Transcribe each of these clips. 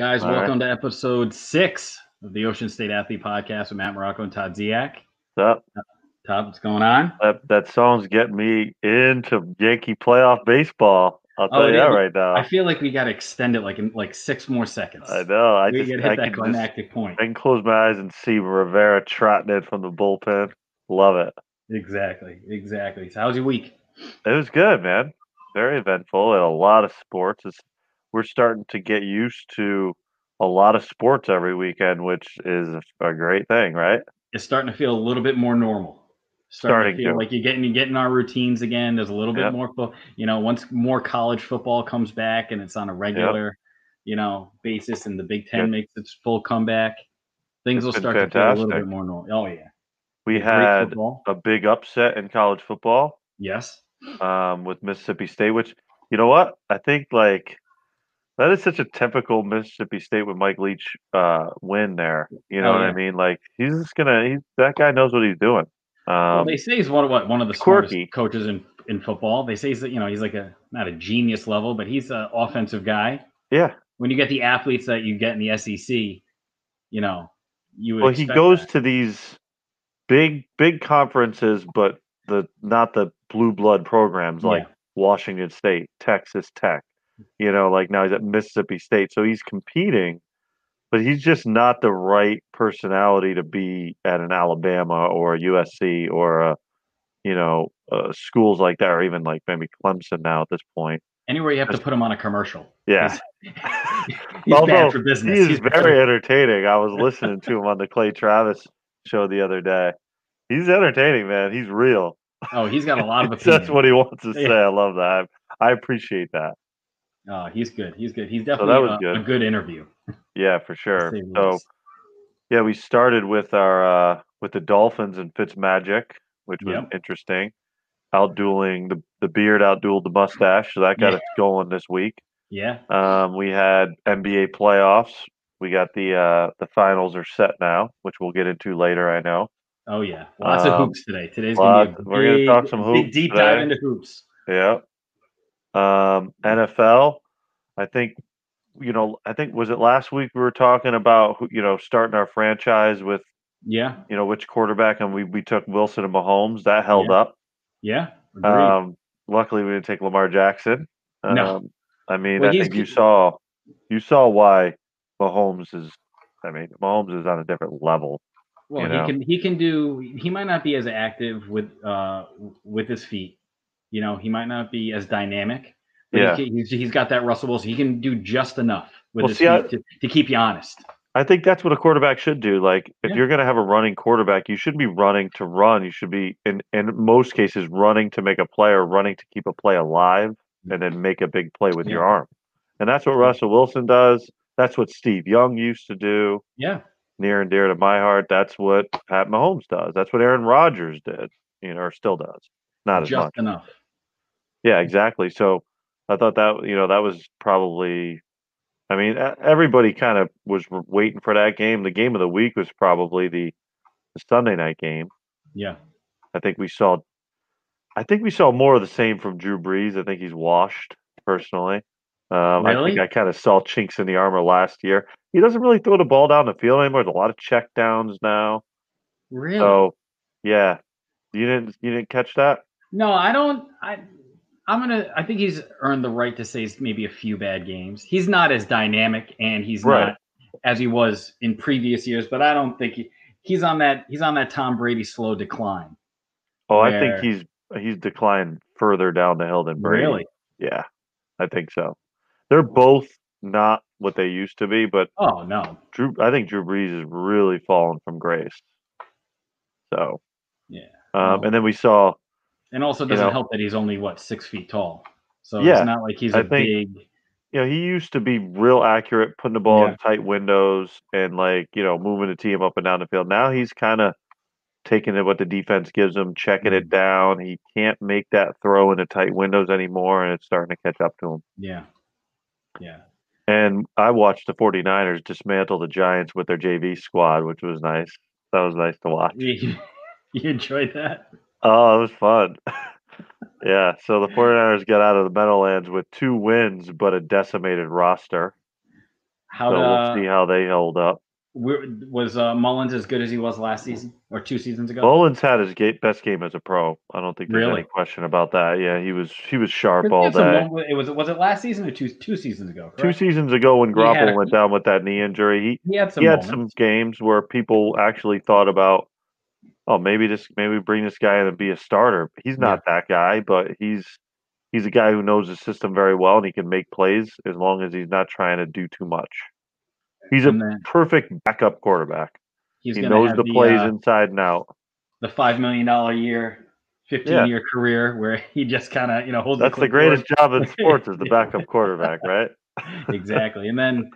Guys, All welcome to episode six of the Ocean State Athlete Podcast with Matt Morocco and Todd Ziak. up, Todd, what's going on? that that song's getting me into Yankee playoff baseball. I'll oh, tell Oh, you that right now. I feel like we got to extend it like in like six more seconds. I know. I we just can I that can just point. I can close my eyes and see Rivera trotting in from the bullpen. Love it. Exactly, exactly. So, how's your week? It was good, man. Very eventful and a lot of sports. It's, we're starting to get used to a lot of sports every weekend, which is a great thing, right? It's starting to feel a little bit more normal. Starting to feel to. like you're getting you're getting our routines again. There's a little bit Yep. more, fo- you know, once more college football comes back and it's on a regular, you know, basis, and the Big Ten Yep. makes its full comeback, things It's will start to feel a little bit more normal. Oh yeah, We had a big upset in college football. Yes. um, with Mississippi State, which you know what I think like that is such a typical Mississippi State with Mike Leach uh, win there. You know Oh, what. I mean? Like he's just gonna he's, that guy knows what he's doing. well, Um, they say he's one of what one of the smartest quirky. coaches in in football. They say he's you know he's like a not a genius level, but he's an offensive guy. yeah. When you get the athletes that you get in the SEC, you know, you would Well, he goes that. to these big big conferences, but the not the blue blood programs like Yeah. Washington State, Texas Tech. You know, like now he's at Mississippi State, so he's competing, but he's just not the right personality to be at an Alabama or a USC or a, you know, uh, schools like that, or even like maybe Clemson now at this point. anywhere you have to put him on a commercial. Yeah, He's, he's Although bad for business. he is He's very entertaining. I was listening to him on the Clay Travis show the other day. He's entertaining, man. He's real. Oh, he's got a lot of opinion. That's what he wants to say. I love that. I appreciate that. Oh, he's good. He's good. He's definitely that was a, good. a good interview. Yeah, for sure. So yeah, we started with our uh with the Dolphins and Fitzmagic, which was Yep. interesting. Outdueling the the beard outdueled the mustache, so that got Yeah. us going this week. yeah, Um, we had NBA playoffs. We got the uh the finals are set now, which we'll get into later. I know. oh yeah, lots of Um, hoops today. Today's gonna be a lots- we're gonna talk some hoops deep dive into hoops. Yeah. Um, NFL. I think, you know, I think was it last week we were talking about, you know, starting our franchise with, Yeah, you know, which quarterback, and we we took Wilson and Mahomes. That held Yeah. up. yeah. Agreed. Um, luckily we didn't take Lamar Jackson. Um, No. I mean, Well, I think you saw, you saw why Mahomes is. I mean, Mahomes is on a different level. well, he know. can he can do. He might not be as active with uh with his feet. You know, he might not be as dynamic. But Yeah. he, he's, he's got that Russell Wilson. He can do just enough with Well, his see, I- to, to keep you honest. I think that's what a quarterback should do. Like, if Yeah. you're going to have a running quarterback, you should be running to run. You should be, in in most cases, running to make a play or running to keep a play alive, and then mm-hmm. make a big play with your arm. And that's what Russell Wilson does. That's what Steve Young used to do. Yeah, Near and dear to my heart. That's what Pat Mahomes does. That's what Aaron Rodgers did, you know, or still does. Not as just much. enough. Yeah, exactly. So I thought that you know that was probably. I mean, everybody kind of was waiting for that game. The game of the week was probably the, the Sunday night game. Yeah. I think we saw. I think we saw more of the same from Drew Brees. I think he's washed personally. Um, I Really? think I kind of saw chinks in the armor last year. He doesn't really throw the ball down the field anymore. There's a lot of check downs now. Really? So, yeah, you didn't you didn't catch that? No, I don't. I I'm gonna. I think he's earned the right to say maybe a few bad games. He's not as dynamic, and he's Right. not as he was in previous years. But I don't think he, he's on that. He's on that Tom Brady slow decline. Oh, I think he's he's declined further down the hill than Brady. Really? Yeah, I think so. They're both not what they used to be, but Oh no. Drew, I think Drew Brees is really fallen from grace. So, Yeah. um, Well, and then we saw, And also doesn't know- help that he's only what six feet tall. So Yeah, it's not like he's I a think- big. you know, he used to be real accurate, putting the ball Yeah. in tight windows and like you know moving the team up and down the field. Now he's kind of taking it what the defense gives him, checking it mm-hmm. down. He can't make that throw into tight windows anymore, and it's starting to catch up to him. Yeah. Yeah. And I watched the 49ers dismantle the Giants with their JV squad, which was nice. That was nice to watch. You, you enjoyed that? Oh, it was fun. yeah, so the 49ers got out of the Meadowlands with two wins, but a decimated roster. How so we'll uh, see how they hold up. was uh, Mullens as good as he was last season or two seasons ago? Mullens had his ga- best game as a pro. I don't think there's Really? any question about that. Yeah, he was he was sharp all day. moment- It was was it last season or two two seasons ago? Two seasons ago, when He Garoppolo a- went down with that knee injury, he He had some. he had some games where people actually thought about, oh, maybe this maybe bring this guy in and be a starter. He's not that guy, but he's he's a guy who knows the system very well and he can make plays as long as he's not trying to do too much. He's a then perfect backup quarterback. he's He knows have the plays uh, inside and out. the five million dollar year, fifteen Yeah. year career where he just kind of you know holds That's the clipboard. greatest job in sports is the backup quarterback, right? exactly. And then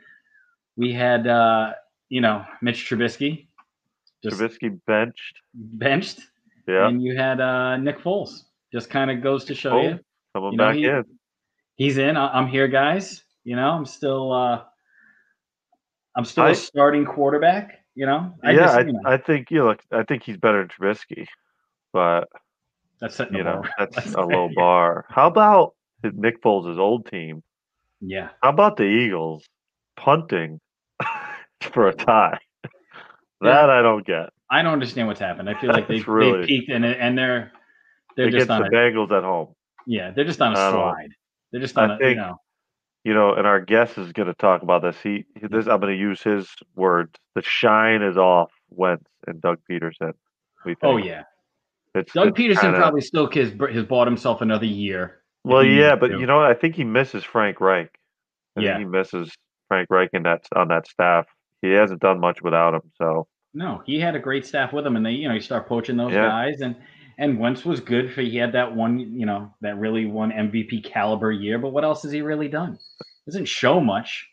we had uh, you know Mitch Trubisky just Trubisky benched. benched, Yeah, and you had uh, Nick Foles. Just kind of goes to show Foles. you coming you know, back he- in. he's in. I- I'm here, guys. You know, I'm still uh, I'm still I- a starting quarterback. You know, yeah, just, I, you know, I think you know, I think he's better than Trubisky, but that's you know bar. that's a low bar. How about Nick Foles' old team? Yeah, How about the Eagles punting for a tie? That I don't get. I don't understand what's happened. I feel like they really- they peaked and and they're they're just on the a Bengals at home. yeah they're just on a I know. slide. They're just I on a you think- know You know, and our guest is going to talk about this. He, this I'm going to use his words. The shine is off Wentz and Doug Pederson. We oh, think. oh yeah. it's, Doug it's Pederson kinda- probably still has, has bought himself another year. Well, yeah, but to. you know what? I think he misses Frank Reich. I Yeah. think he misses Frank Reich in that on that staff. He hasn't done much without him. So No, he had a great staff with him, and they, you know, you start poaching those Yeah. guys, and and Wentz was good for. He had that one, you know, that really one MVP caliber year. But what else has he really done? Doesn't show much.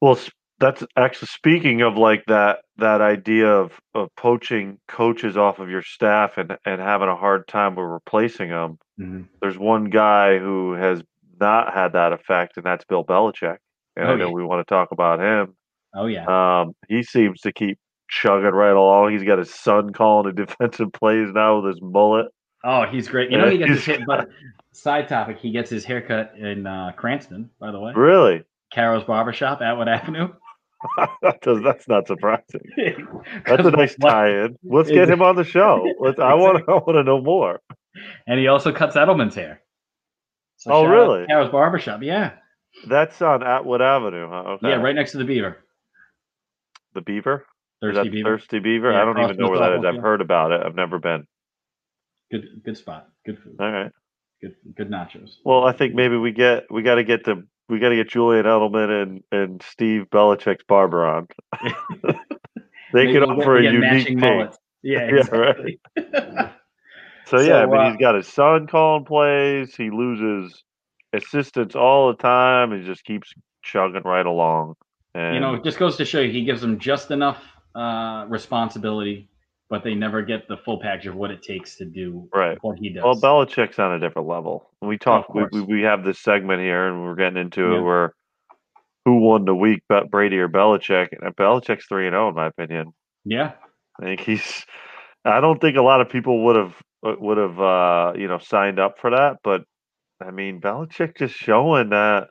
Well, that's actually speaking of like that that idea of of poaching coaches off of your staff and and having a hard time with replacing them. Mm-hmm. There's one guy who has not had that effect, and that's Bill Belichick. And Oh, I know yeah. we want to talk about him. Oh yeah, Um, he seems to keep chugging right along. He's got his son calling the defensive plays now with his mullet. oh he's great. You know, he gets his hit. But side topic, he gets his haircut in uh, Cranston, by the way, Really? Carol's Barbershop, Atwood Avenue. that that's not surprising. That's a nice tie-in. Let's get him on the show. Let's. I want. I want to know more. And he also cuts Edelman's hair. So Oh, really? Carol's Barbershop, yeah, That's on Atwood Avenue. Huh? Okay. yeah, right next to the Beaver, The Beaver. Is Thirsty that Beaver. Thirsty Beaver? Yeah, I don't even know where that is. I've heard about it. I've never been. Good, good spot, good food, All right. good, good nachos. Well, I think maybe we get we got to get the we got to get Julian Edelman and and Steve Belichick's barber on. they can offer a unique take. mullets. Yeah, Yeah, right. exactly. So yeah, I mean, uh, he's got his son calling plays. He loses assistants all the time. He just keeps chugging right along. And you know, it just goes to show you he gives them just enough uh, responsibility, but they never get the full package of what it takes to do right. what he does. Well, Belichick's on a different level. We talk. we, we we have this segment here, and we're getting into Yeah. it where who won the week, Bet Brady or Belichick? And Belichick's three and zero, in my opinion. yeah, I think he's. I don't think a lot of people would have would have uh, you know signed up for that, but I mean Belichick just showing that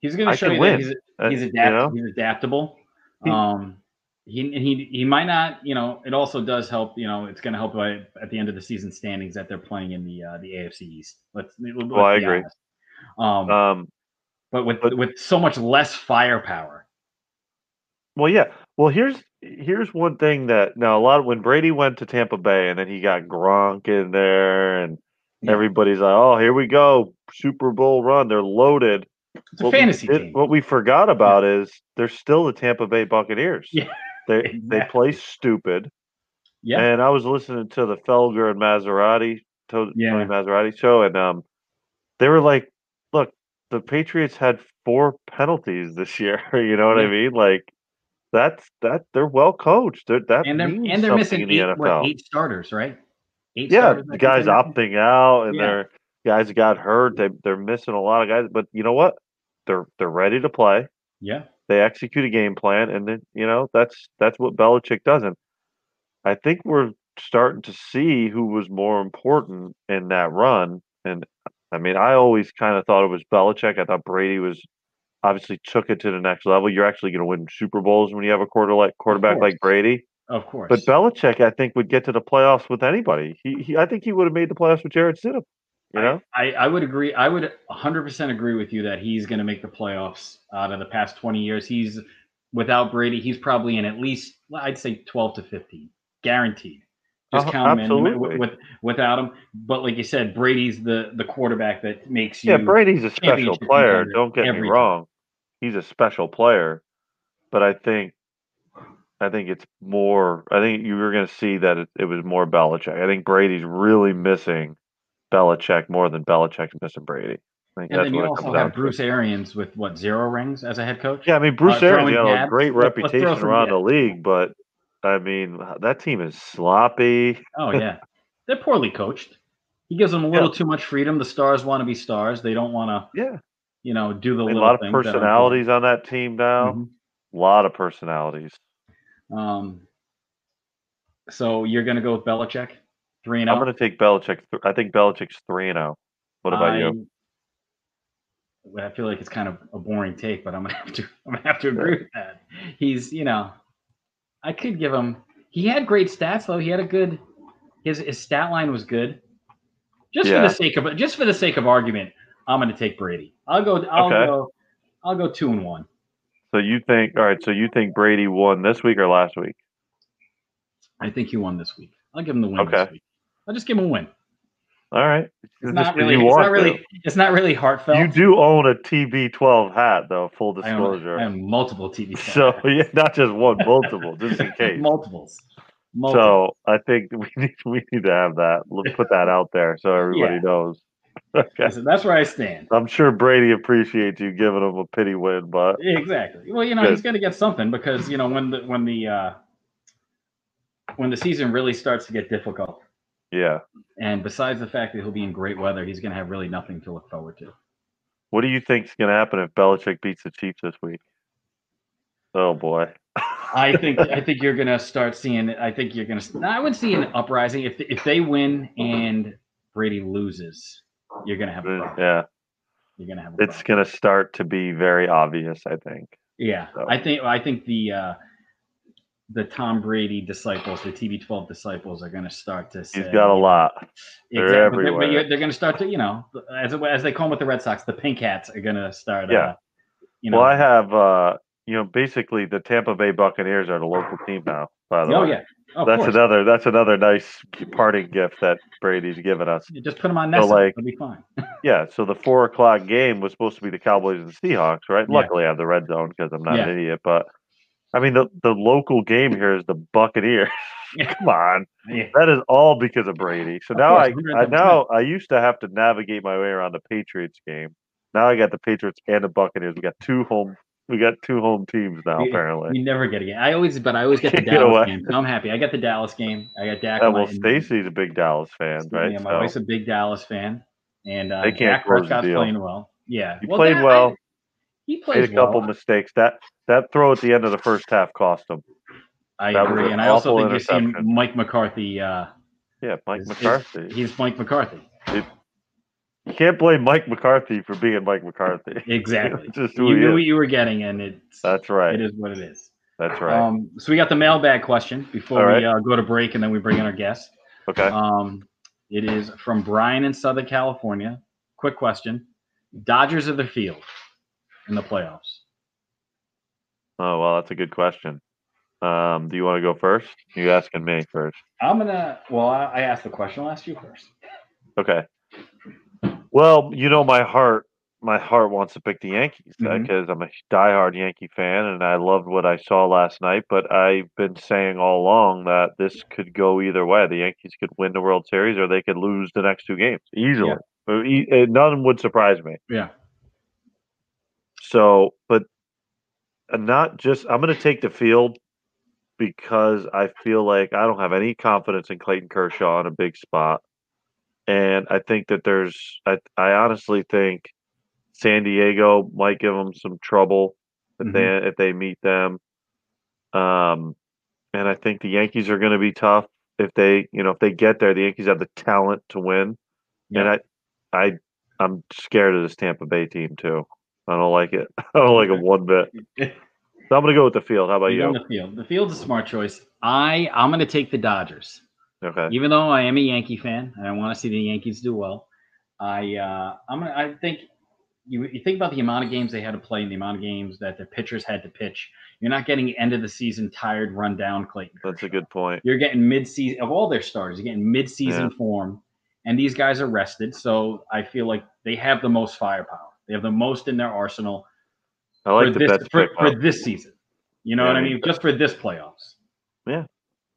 he's going to show you win. that he's uh, he's you know? he's adaptable. He- um, he he he might not, you know. It also does help. You know, it's going to help by, at the end of the season standings that they're playing in the uh, the AFC East. Let's. let's Well, I agree. Um, Um, but with but- with so much less firepower. well, yeah. Well, here's here's one thing that now a lot of, when Brady went to Tampa Bay and then he got Gronk in there and Yeah. everybody's like, oh, here we go, Super Bowl run, they're loaded. It's a What we fantasy did- team. What we forgot about is they're still the Tampa Bay Buccaneers. Yeah, they they play stupid. yeah, And I was listening to the Felger and Massarotti, to, Yeah. Tony Massarotti show, and um, they were like, "Look, the Patriots had four penalties this year. you know what I mean? Like, that's that they're well coached. They're, that and they're and they're missing the eight, what, eight starters, right? Eight yeah, starters, the guys opting out, and Yeah. they're guys got hurt. They they're missing a lot of guys, but you know what? They're they're ready to play. Yeah, They execute a game plan, and then you know that's that's what Belichick does. And I think we're starting to see who was more important in that run. And I mean, I always kind of thought it was Belichick. I thought Brady was obviously took it to the next level. You're actually going to win Super Bowls when you have a quarter like quarterback like Brady. Of course. But Belichick, I think, would get to the playoffs with anybody. He, he I think he would have made the playoffs with Jarrett Stidham. You know, I, I would agree. I would 100% agree with you that he's going to make the playoffs out of the past 20 years. He's without Brady, he's probably in at least I'd say 12 to 15, guaranteed. Just Uh, count him in absolutely. with, with without him. But like you said, Brady's the the quarterback that makes you. yeah, Brady's a special player. Don't get every me wrong. He's a special player, but I think, I think it's more. I think you were going to see that it, it was more Belichick. I think Brady's really missing Belichick more than Belichick's Mr. Brady. I think And that's then you also have to. Bruce Arians with what zero rings as a head coach. Yeah, I mean Bruce Uh, Arians, you know, a great Let's- let's reputation around the league, but I mean that team is sloppy. Oh yeah, they're poorly coached. He gives them a little too much freedom. The stars want to be stars. They don't want to, Yeah, you know, do the I mean, a little lot of that personalities on that team now. Mhm. A lot of personalities. Um, so you're going to go with Belichick, three and I'm oh? going to take Belichick. I think Belichick's three and zero. What about you? I feel like it's kind of a boring take, but I'm gonna have to. I'm gonna have to agree with that. He's, you know, I could give him. He had great stats though. He had a good. His his stat line was good. Just for the sake of just for the sake of argument, I'm gonna take Brady. I'll go. I'll Okay. go. I'll go two and one. So you think? All right. So you think Brady won this week or last week? I think he won this week. I'll give him the win Okay. I'll just give him a win. All right. It's not really. It's not really. to. It's not really heartfelt. You do own a TB12 hat, though. Full I own, disclosure. I own multiple TV. So yeah, not just one, multiple, just in case. multiples. Multiple. So I think we need we need to have that. Let's put that out there so everybody Yeah. knows. Okay. That's where I stand. I'm sure Brady appreciates you giving him a pity win, but Exactly. Well, you know, he's going to get something because you know when the when the uh, when the season really starts to get difficult, yeah. and besides the fact that he'll be in great weather, he's going to have really nothing to look forward to. What do you think's going to happen if Belichick beats the Chiefs this week? Oh boy. I think I think you're going to start seeing. I think you're going to. I would see an uprising if if they win and Brady loses. You're going to have a problem. yeah, You're going to have a it's problem. going to start to be very obvious. I think. Yeah, So- I think I think the uh, the Tom Brady disciples, the TB12 disciples, are going to start to say He's got a lot. They're Exactly. But they're, but everywhere. you're- they're going to start to, you know, as as they call them with the Red Sox, the pink hats are going to start. Yeah. Uh, you know. Well, I have, uh, you know, basically the Tampa Bay Buccaneers are the local team now. By the oh way, yeah. Oh, that's course. another that's another nice parting gift that Brady's given us. You just put them on So, like- It'll be fine. Yeah, so the four o'clock game was supposed to be the Cowboys and the Seahawks, right? Yeah. Luckily, I have the red zone because I'm not Yeah. an idiot. But I mean, the the local game here is the Buccaneers. Come on, Yeah. that is all because of Brady. So Of now course, I, I now I used to have to navigate my way around the Patriots game. Now I got the Patriots and the Buccaneers. We got two home. We got two home teams now. You- apparently, You never get a game. I always, but I always get the Can't Dallas game. So I'm happy. I got the Dallas game. I got Dak. yeah, well, Stacy's a big Dallas fan, right? Yeah, my So wife's a big Dallas fan, and uh, They can't Dak Prescott's playing well. Yeah, He played Dak- well. He made plays a couple well. mistakes. That that throw at the end of the first half cost him. I that agree, an and I also think you're seeing. Mike McCarthy. Uh, Yeah, Mike is- is- McCarthy. he's Mike McCarthy. You can't blame Mike McCarthy for being Mike McCarthy. Exactly. Just who you knew is. what you were getting, and it's That's right. it is what it is. That's right. Um, so we got the mailbag question before All we uh, go to break, and then we bring in our guest. okay. Um, it is from Brian in Southern California. Quick question: Dodgers of the field in the playoffs. oh well, that's a good question. Um, do you want to go first? You asking me first? I'm gonna. Well, I, I asked the question. I'll ask you first. Okay. Well, you know my heart. My heart wants to pick the Yankees because I'm a diehard Yankee fan, and I loved what I saw last night. But I've been saying all along that this could go either way. The Yankees could win the World Series, or they could lose the next two games easily. Uh, uh, None would surprise me. Yeah. So, but uh, not just, I'm going to take the field because I feel like I don't have any confidence in Clayton Kershaw in a big spot. And I think that there's, I, I honestly think San Diego might give them some trouble if they if they meet them. Um, and I think the Yankees are going to be tough if they, you know, if they get there. The Yankees have the talent to win, and I, I, I'm scared of this Tampa Bay team too. I don't like it. I don't like it one bit. So I'm gonna go with the field. How about You go you? in the field. The field's a smart choice. I I'm going to take the Dodgers. Okay. Even though I am a Yankee fan and I want to see the Yankees do well, I uh, I'm gonna, I think you, you think about the amount of games they had to play and the amount of games that their pitchers had to pitch. You're not getting end of the season tired, run down Clayton. That's a good point. You're getting mid season of all their stars. You're getting mid season Yeah. form, and these guys are rested. So I feel like they have the most firepower. They have the most in their arsenal I like for the this for, for this season. You know Yeah, what I mean-? Just for this playoffs. Yeah.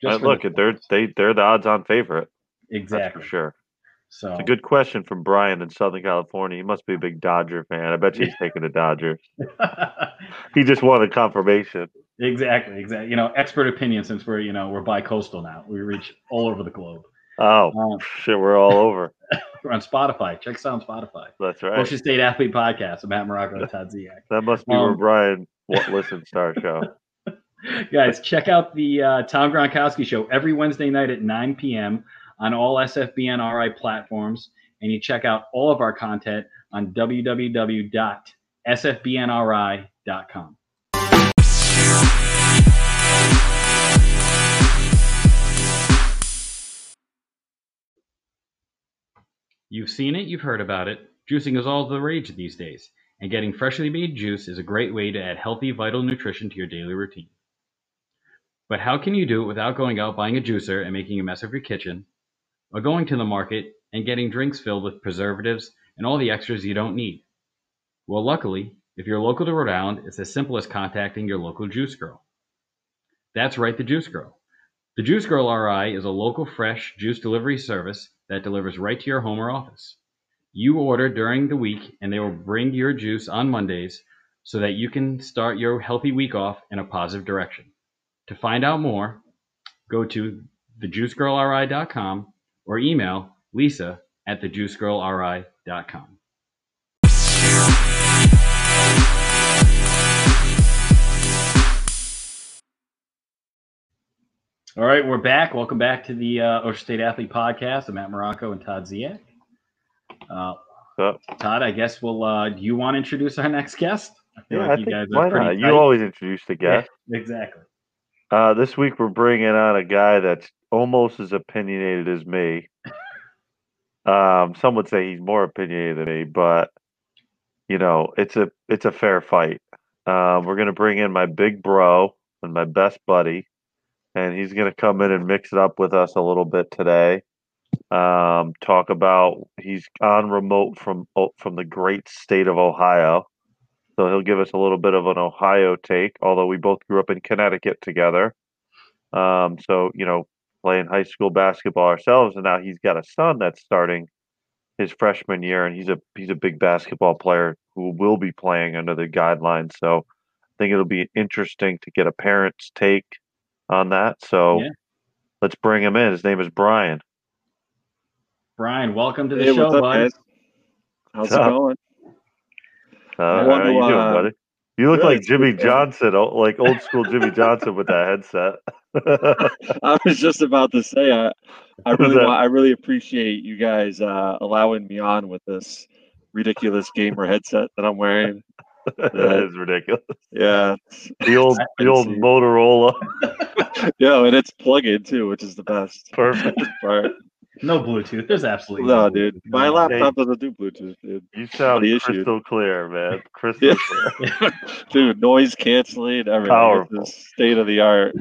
Just look, this they're they they're the odds-on favorite. That's exactly for sure. So It's a good question from Brian in Southern California. He must be a big Dodger fan. I bet you he's taking the Dodgers. He just wanted confirmation. exactly, exactly. You know, expert opinion since we're you know we're bi-coastal now. We reach all over the globe. Oh Um, shit, we're all over. we're on Spotify. Check us out on Spotify. That's right. Ocean State Athlete Podcast. I'm Matt Morocco and Todd Ziak. That must be where Um, Brian wa- listens to our show. Guys, check out the uh, Tom Gronkowski show every Wednesday night at 9 p.m. on all SFBNRI platforms. And you check out all of our content on www.sfbnri.com. You've seen it, you've heard about it. Juicing is all the rage these days, and getting freshly made juice is a great way to add healthy, vital nutrition to your daily routine. But how can you do it without going out buying a juicer and making a mess of your kitchen, or going to the market and getting drinks filled with preservatives and all the extras you don't need? Well, luckily, if you're local to Rhode Island, it's as simple as contacting your local juice girl. That's right, the Juice Girl. The Juice Girl RI is a local fresh juice delivery service that delivers right to your home or office. You order during the week and they will bring your juice on Mondays so that you can start your healthy week off in a positive direction. To find out more, go to thejuicegirlri.com or email lisa at thejuicegirlri.com. All right, we're back. Welcome back to the uh, Ocean State Athlete Podcast. I'm Matt Morocco and Todd Ziak. Uh, Todd, I guess we'll. Uh, do you want to introduce our next guest? I yeah, like I you think guys why not? You always introduce the Yeah, guest. exactly. Uh, this week we're bringing on a guy that's almost as opinionated as me. Um, some would say he's more opinionated than me, but you know, it's a it's a fair fight. Um, we're gonna bring in my big bro and my best buddy, and he's gonna come in and mix it up with us a little bit today. Um, talk about he's on remote from from the great state of Ohio, so he'll give us a little bit of an Ohio take. Although we both grew up in Connecticut together, um, so you know, playing high school basketball ourselves, and now he's got a son that's starting his freshman year, and he's a he's a big basketball player who will be playing under the guidelines. So I think it'll be interesting to get a parent's take on that. So Yeah. let's bring him in. His name is Brian. Brian, welcome to the Hey, show, what's up, bud. guys? How's What's it going? Uh, how want you doing, uh, buddy? You look good, like Jimmy good. Johnson, o- like old school Jimmy Johnson with that headset. I was just about to say, I, I really that? want, I really appreciate you guys uh, allowing me on with this ridiculous gamer headset that I'm wearing. That is ridiculous. Yeah, The old, the old fancy. Motorola. yeah, and it's plug-in too, which is the best Perfect. part. No Bluetooth. There's absolutely No, Bluetooth. dude, my No. laptop doesn't do Bluetooth, dude. You sound the issue. crystal clear, man. Crystal Yeah. clear. Dude, noise canceling, everything. Powerful. It's state of the art.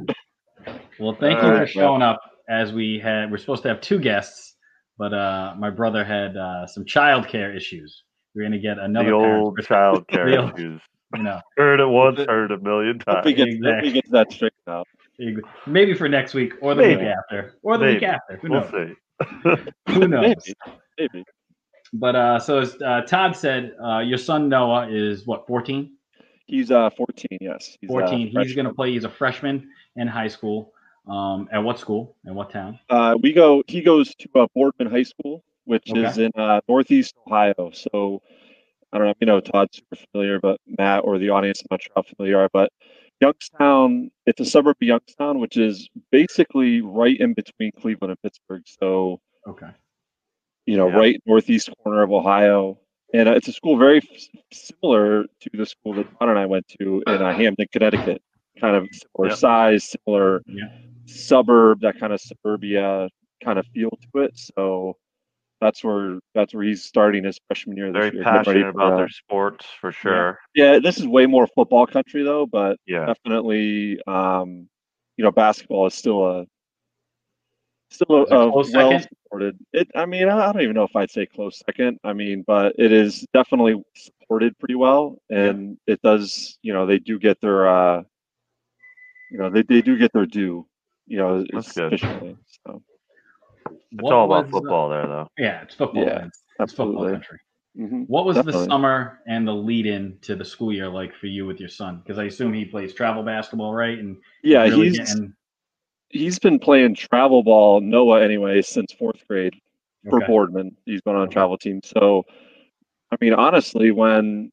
Well, thank All you for right, showing up. As we had, we're supposed to have two guests, but uh, my brother had uh, some childcare issues. We're gonna get another The old child care The issues. You know, Heard it once, heard it a million Hope we times. get, hope we get that straightened out. maybe for next week or the Maybe. week after or the week after. Who We'll knows? see. Who knows? Maybe, maybe. But uh, so as uh, Todd said, uh, your son Noah is what 14. He's uh 14, yes. He's, uh, 14. He's freshman. going to play. He's a freshman in high school. Um, at what school? In what town? Uh, we go. He goes to uh, Boardman High School, which Okay. is in uh, Northeast Ohio. So I don't know if you know Todd's super familiar, but Matt or the audience, I'm not sure how familiar you are. But Youngstown, it's a suburb of Youngstown, which is basically right in between Cleveland and Pittsburgh. So Okay. you know, Yeah. right northeast corner of Ohio. and uh, it's a school very f- similar to the school that John and I went to in uh, Hamden, Connecticut. Kind of similar size, similar Yeah. suburb, that kind of suburbia kind of feel to it. So that's where that's where he's starting his freshman year. This Very year, passionate for, about uh, their sports for sure. Yeah, this is way more football country though, but Yeah. definitely, um, you know, basketball is still a still a, a well second? supported. It, I mean, I I don't even know if I'd say close second. I mean, but it is definitely supported pretty well, and it does. You know, they do get their, uh, you know, they they do get their due. You know, That's good. Sufficiently. So It's What all about was, uh, football there, though. yeah, it's football. Yeah, It's, it's football absolutely. country. mhm. What was the summer and the lead in to the school year like for you with your son? Because I assume he plays travel basketball, right? And yeah, really he's getting- he's been playing travel ball Noah anyway since fourth grade. for. Boardman. He's been on a travel team. So, I mean, honestly, when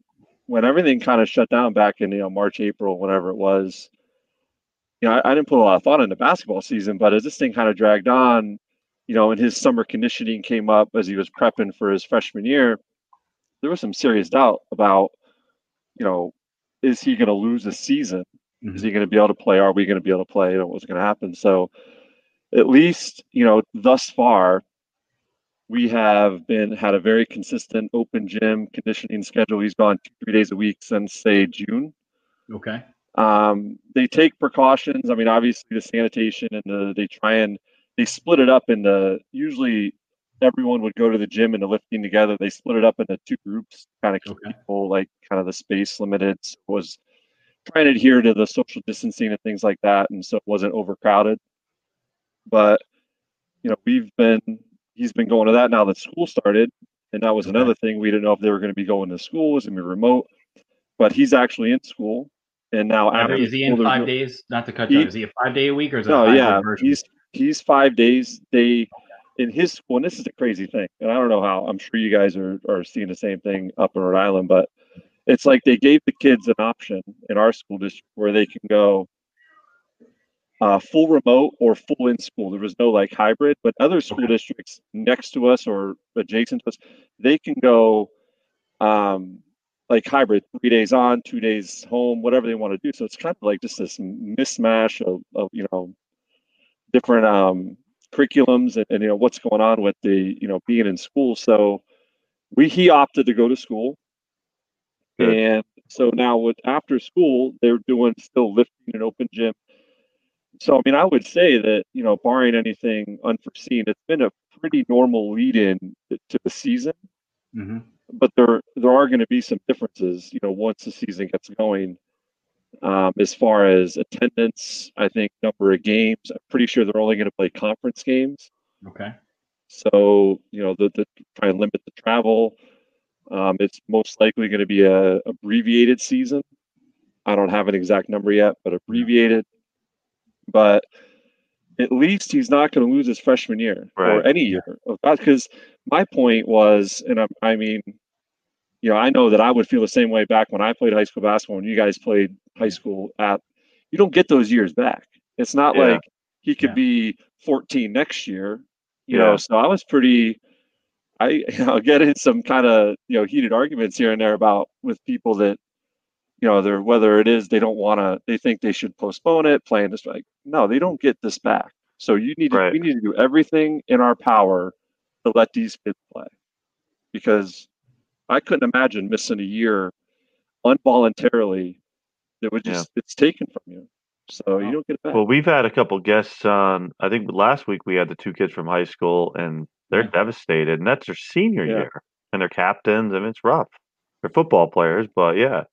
when everything kind of shut down back in you know March, April, whenever it was, you know, I, I didn't put a lot of thought into basketball season. But as this thing kind of dragged on, you know, and his summer conditioning came up as he was prepping for his freshman year, there was some serious doubt about, you know, is he going to lose a season? Mhm. Is he going to be able to play? Are we going to be able to play? You know, what's going to happen? So, at least you know, thus far, we have been had a very consistent open gym conditioning schedule. He's gone two, three days a week since say June. Okay. Um, they take precautions. I mean, obviously the sanitation and the they try and they split it up into usually everyone would go to the gym and the lifting together. They split it up into two groups, kind of keep Okay. people like kind of the space limited. So was trying to adhere to the social distancing and things like that, and so it wasn't overcrowded. But you know, we've been he's been going to that now that school started, and that was Okay. another thing we didn't know if they were going to be going to school, was going to be remote. But he's actually in school, and now after is he in five no- days? Not to cut you. Is he a five day a week or is it no, five yeah, version? he's he's five days. They in his school, and this is a crazy thing, and I don't know how. I'm sure you guys are are seeing the same thing up in Rhode Island, but it's like they gave the kids an option in our school district where they can go uh, full remote or full in school. There was no like hybrid, but other school districts next to us or adjacent to us, they can go um, like hybrid, three days on, two days home, whatever they want to do. So it's kind of like just this mismatch of, of you know different um, curriculums and, and you know what's going on with the you know being in school. So we he opted to go to school, Good. and so now with after school they're doing still lifting and open gym. So I mean I would say that you know barring anything unforeseen, it's been a pretty normal lead in to the season. Mhm. But there there are going to be some differences, you know, once the season gets going. Um, as far as attendance, I think number of games. I'm pretty sure they're only going to play conference games. Okay. So you know, the, the try and limit the travel. Um, it's most likely going to be a abbreviated season. I don't have an exact number yet, but abbreviated. But at least he's not going to lose his freshman year or any year of that. Because my point was, and I, I mean, you know, I know that I would feel the same way back when I played high school basketball. When you guys played high mm-hmm. school at, you don't get those years back. It's not Yeah. like he could Yeah. be 14 next year, you Yeah. know. So I was pretty. I you know, get in some kind of you know heated arguments here and there about with people that you know they're whether it is they don't want to they think they should postpone it playing this like no they don't get this back so you need to Right. we need to do everything in our power to let these kids play because I couldn't imagine missing a year involuntarily that would Yeah. just it's taken from you so you don't get it back Well, we've had a couple guests on. I think last week we had the two kids from high school, and they're Yeah. devastated, and that's their senior Yeah. year, and they're captains. I mean, it's rough. They're football players, but yeah,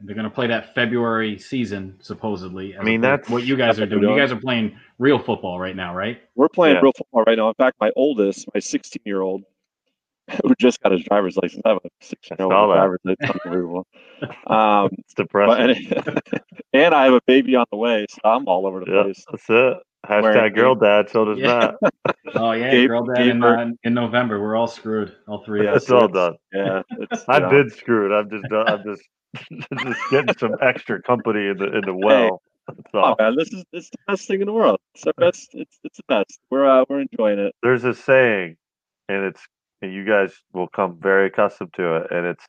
They're going to play that February season, supposedly. I mean, that's- what you guys are that's doing. You guys are playing real football right now, right? We're playing Yeah. real football right now. In fact, my oldest, my 16 year old, who just got his driver's license, I have a 16 year saw old that. driver's license. Unbelievable. Um, it's depressing. but, and I have a baby on the way, so I'm all over the yeah, place. that's it. Hashtag Wearing girl dad. So does Yeah. Matt. Oh yeah, Gabe- girl dad in, uh, in November. We're all screwed. All three of Yeah, us. It's all done. Yeah, I've know, been screwed. I'm just, done- I'm just, just getting some extra company in the in the well. That's Oh all. man, this is it's the best thing in the world. It's the best. It's it's the best. We're uh, we're enjoying it. There's a saying, and it's and you guys will come very accustomed to it, and it's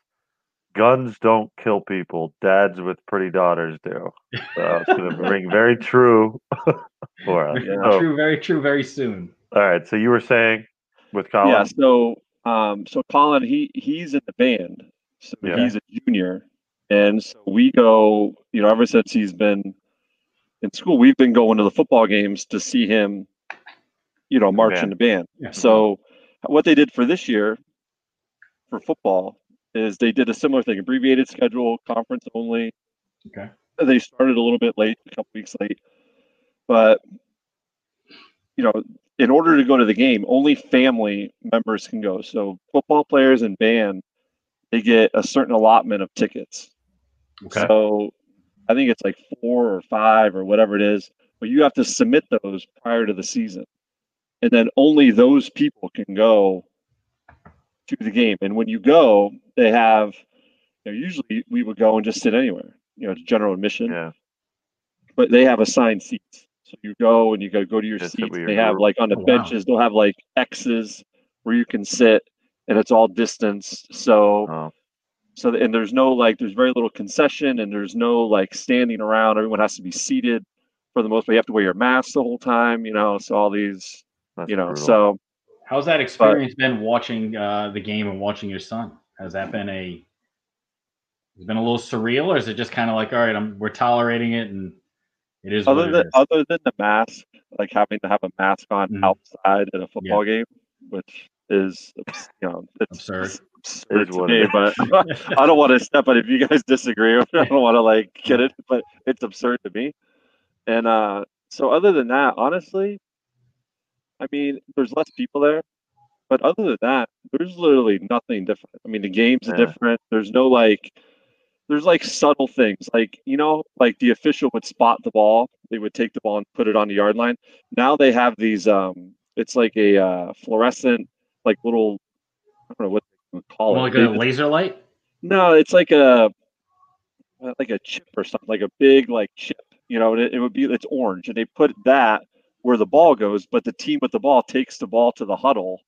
guns don't kill people. Dads with pretty daughters do. So it's going to ring very true for us. Very So, true, very true, very soon. all right. So you were saying with Colin, Yeah. So, um, so Colin, he he's in the band, so Yeah. he's a junior, and so we go. You know, ever since he's been in school, we've been going to the football games to see him. You know, march in the band. Yeah. So, what they did for this year for football is they did a similar thing, abbreviated schedule, conference only. Okay. They started a little bit late, a couple weeks late, but you know, in order to go to the game, only family members can go. So football players and band, they get a certain allotment of tickets. Okay. So I think it's like four or five or whatever it is, but you have to submit those prior to the season. And then only those people can go to the game. And when you go, they have, you know, usually we would go and just sit anywhere, you know, it's general admission, yeah, but they have assigned seats. So you go and you go go to your Just seats. They have like on the Oh, wow. benches, they'll have like X's where you can sit and it's all distance. So oh, so and there's no like there's very little concession and there's no like standing around everyone has to be seated for the most part you have to wear your mask the whole time you know so all these that's you know brutal. so How's that experience been watching uh, the game and watching your son? Has that been a it's been a little surreal, or is it just kind of like, all right, I'm we're tolerating it and it is other what than it is? other than the mask like having to have a mask on Mhm. outside at a football game which is you know it's Absurd. it's absurd It is to me, but I don't want to step on if you guys disagree. I don't want to like get it, but it's absurd to me. And uh, so, other than that, honestly, I mean, there's less people there, but other than that, there's literally nothing different. I mean, the games are Yeah. different. There's no like, there's like subtle things, like you know, like the official would spot the ball, they would take the ball and put it on the yard line. Now they have these. um It's like a uh, fluorescent, like little, I don't know what they call More it. like a laser light. no, it's like a uh, like a chip or something, like a big like chip. You know, it, it would be it's orange, and they put that where the ball goes, but the team with the ball takes the ball to the huddle,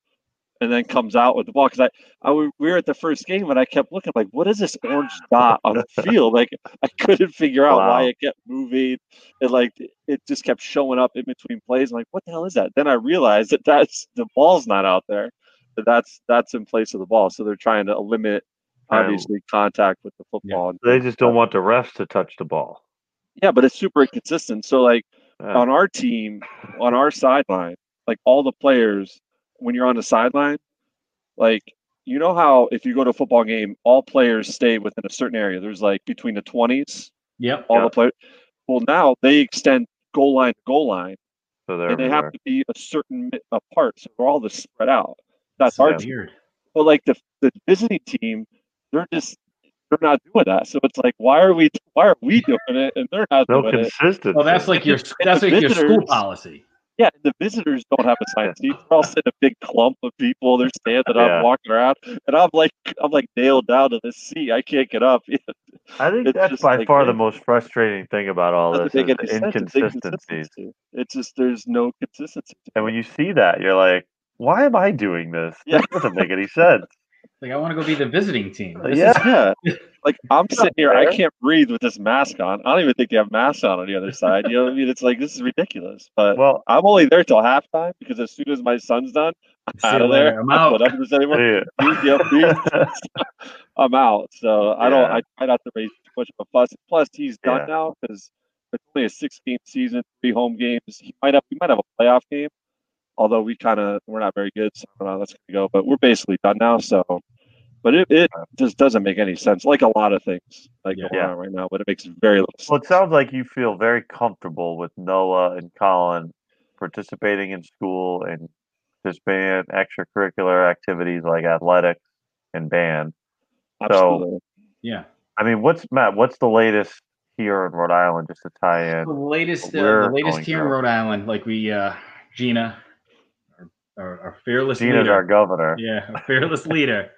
and then comes out with the ball. Because I, I we were at the first game, and I kept looking like, what is this orange dot on the field? Like I couldn't figure out why it kept moving. It like it just kept showing up in between plays. I'm like, what the hell is that? Then I realized that that's the ball's not out there. That that's that's in place of the ball. So they're trying to limit obviously contact with the football. and- they just don't want the refs to touch the ball. Yeah, but it's super inconsistent. So like Yeah. on our team, on our sideline, like all the players, when you're on the sideline, like you know how if you go to a football game, all players stay within a certain area. There's like between the twenties, Yep. all Yeah. the players. Well, now they extend goal line to goal line, so they're and they everywhere. have to be a certain mi- apart, so they're all just spread out. That's our Yeah. team. Weird. But like the the visiting team, they're just they're not doing that. So it's like, why are we why are we doing it and they're not no doing it? consistency. Well, that's like your And that's the like your school policy. Yeah, and the visitors don't have assigned seats. They're all sitting a big clump of people. They're standing Yeah. up, walking around, and I'm like, I'm like nailed down to the seat. I can't get up. I think it's that's by like, far the most frustrating thing about all this is any the. It's inconsistencies. It's just there's no consistency. And when you see that, you're like, why am I doing this? Yeah. This doesn't make any sense. Like I want to go be the visiting team. Uh, this Yeah. is- like I'm sitting here, I can't breathe with this mask on. I don't even think they have masks on on the other side. You know what I mean? It's like this is ridiculous. But Well, I'm only there till halftime because as soon as my son's done, I'm out of there. later. I'm out. don't put up with this anymore. yeah. You- you know, you- I'm out. So I don't. Yeah. I try not to raise too much of a fuss. Plus, he's done Yeah. now because it's only a six-game season, three home games. He might have. We might have a playoff game, although we kind of we're not very good. So I don't know that's gonna go. But we're basically done now. So, but it, it just doesn't make any sense. Like a lot of things like Yeah. going on right now, but it makes very little sense. Well, it sounds like you feel very comfortable with Noah and Colin participating in school and participating in extracurricular activities like athletics and band. Absolutely. yeah. I mean, what's Matt? What's the latest here in Rhode Island? Just to tie in The in. latest, uh, the latest going here in. Rhode Island, like we, uh, Gina, our, our, fearless Gina's leader, our governor. yeah, our fearless leader,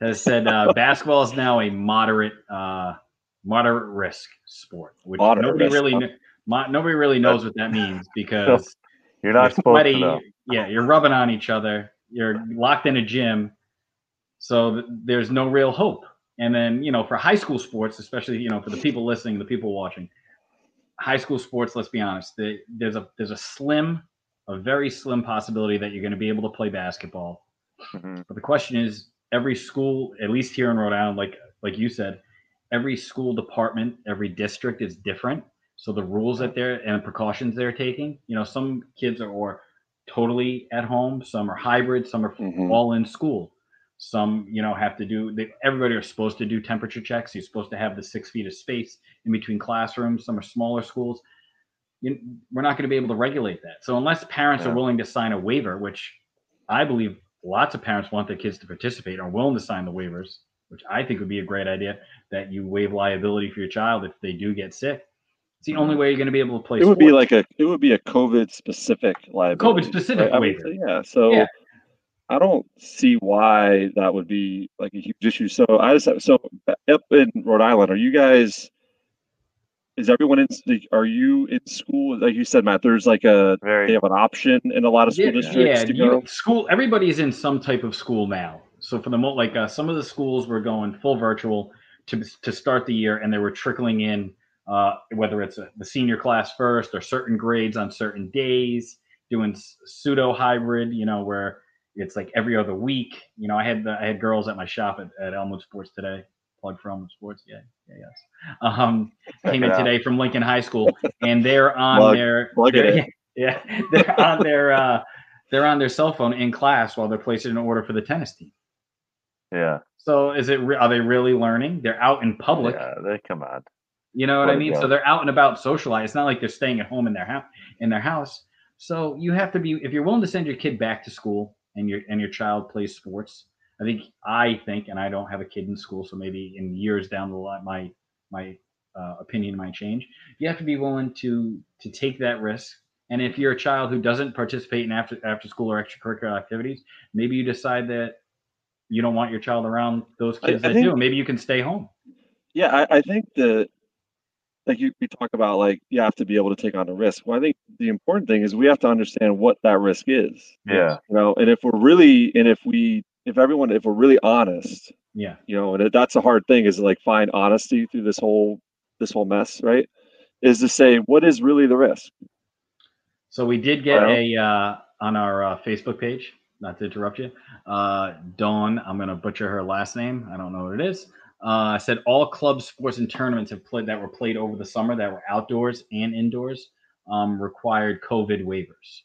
has said uh, basketball is now a moderate, uh, moderate risk sport, which Moderate nobody risk, really, kn- mo- nobody really knows what that means because You're not you're supposed sweaty, to know. yeah, you're rubbing on each other, you're locked in a gym, So th- there's no real hope. And then, you know, for high school sports, especially, you know, for the people listening, the people watching, high school sports, let's be honest, the, there's a there's a slim, a very slim possibility that you're going to be able to play basketball. Mhm. But the question is, every school, at least here in Rhode Island, like like you said, every school department, every district is different. So the rules that they're and precautions they're taking, you know, some kids are or totally at home, some are hybrid, some are Mhm. all in school. Some, you know, have to do. They, everybody are supposed to do temperature checks. You're supposed to have the six feet of space in between classrooms. Some are smaller schools. You, we're not going to be able to regulate that. So unless parents Yeah. are willing to sign a waiver, which I believe lots of parents want their kids to participate, are willing to sign the waivers, which I think would be a great idea. That you waive liability for your child if they do get sick. It's the only mm-hmm. way you're going to be able to play. It would be like a it would be a COVID specific liability. COVID-specific right? I mean, waiver. yeah. So Yeah. I don't see why that would be like a huge issue. So I just have, so up in Rhode Island, are you guys? Is everyone in? like, Are you in school? Like you said, Matt, there's like a they have an option in a lot of school yeah, districts yeah, to you- go. school. Everybody's in some type of school now. So for the most like uh, some of the schools were going full virtual to to start the year, and they were trickling in uh, whether it's a, the senior class first or certain grades on certain days, doing pseudo hybrid. You know where it's like every other week. You know, I had the, I had girls at my shop at, at Elmwood Sports today. Plug for Elmwood Sports, yeah, yeah, yes. Um, came in today from Lincoln High School, and they're on their plug their- yeah, they're on their uh, they're on their cell phone in class while they're placing an order for the tennis team. Yeah. So is it re- are they really learning? They're out in public. Yeah. They come on. You know what I mean? So they're out and about socializing. It's not like they're staying at home in their house in their house. So you have to be if you're willing to send your kid back to school and your and your child plays sports. I think I think, and I don't have a kid in school, so maybe in years down the line, my my uh, opinion might change. You have to be willing to to take that risk. And if you're a child who doesn't participate in after after school or extracurricular activities, maybe you decide that you don't want your child around those I- kids I that think- do. Maybe you can stay home. Yeah, I, I think that like you, you talk about like you have to be able to take on a risk. Well, I think the important thing is we have to understand what that risk is. Yeah. You know, and if we're really and if we if everyone if we're really honest, Yeah. you know, and that's a hard thing is like find honesty through this whole this whole mess, right? Is to say what is really the risk. So we did get a uh, on our uh, Facebook page. Not to interrupt you, uh, Dawn. I'm gonna butcher her last name. I don't know what it is. Uh, said all club sports and tournaments have played that were played over the summer that were outdoors and indoors um, required COVID waivers.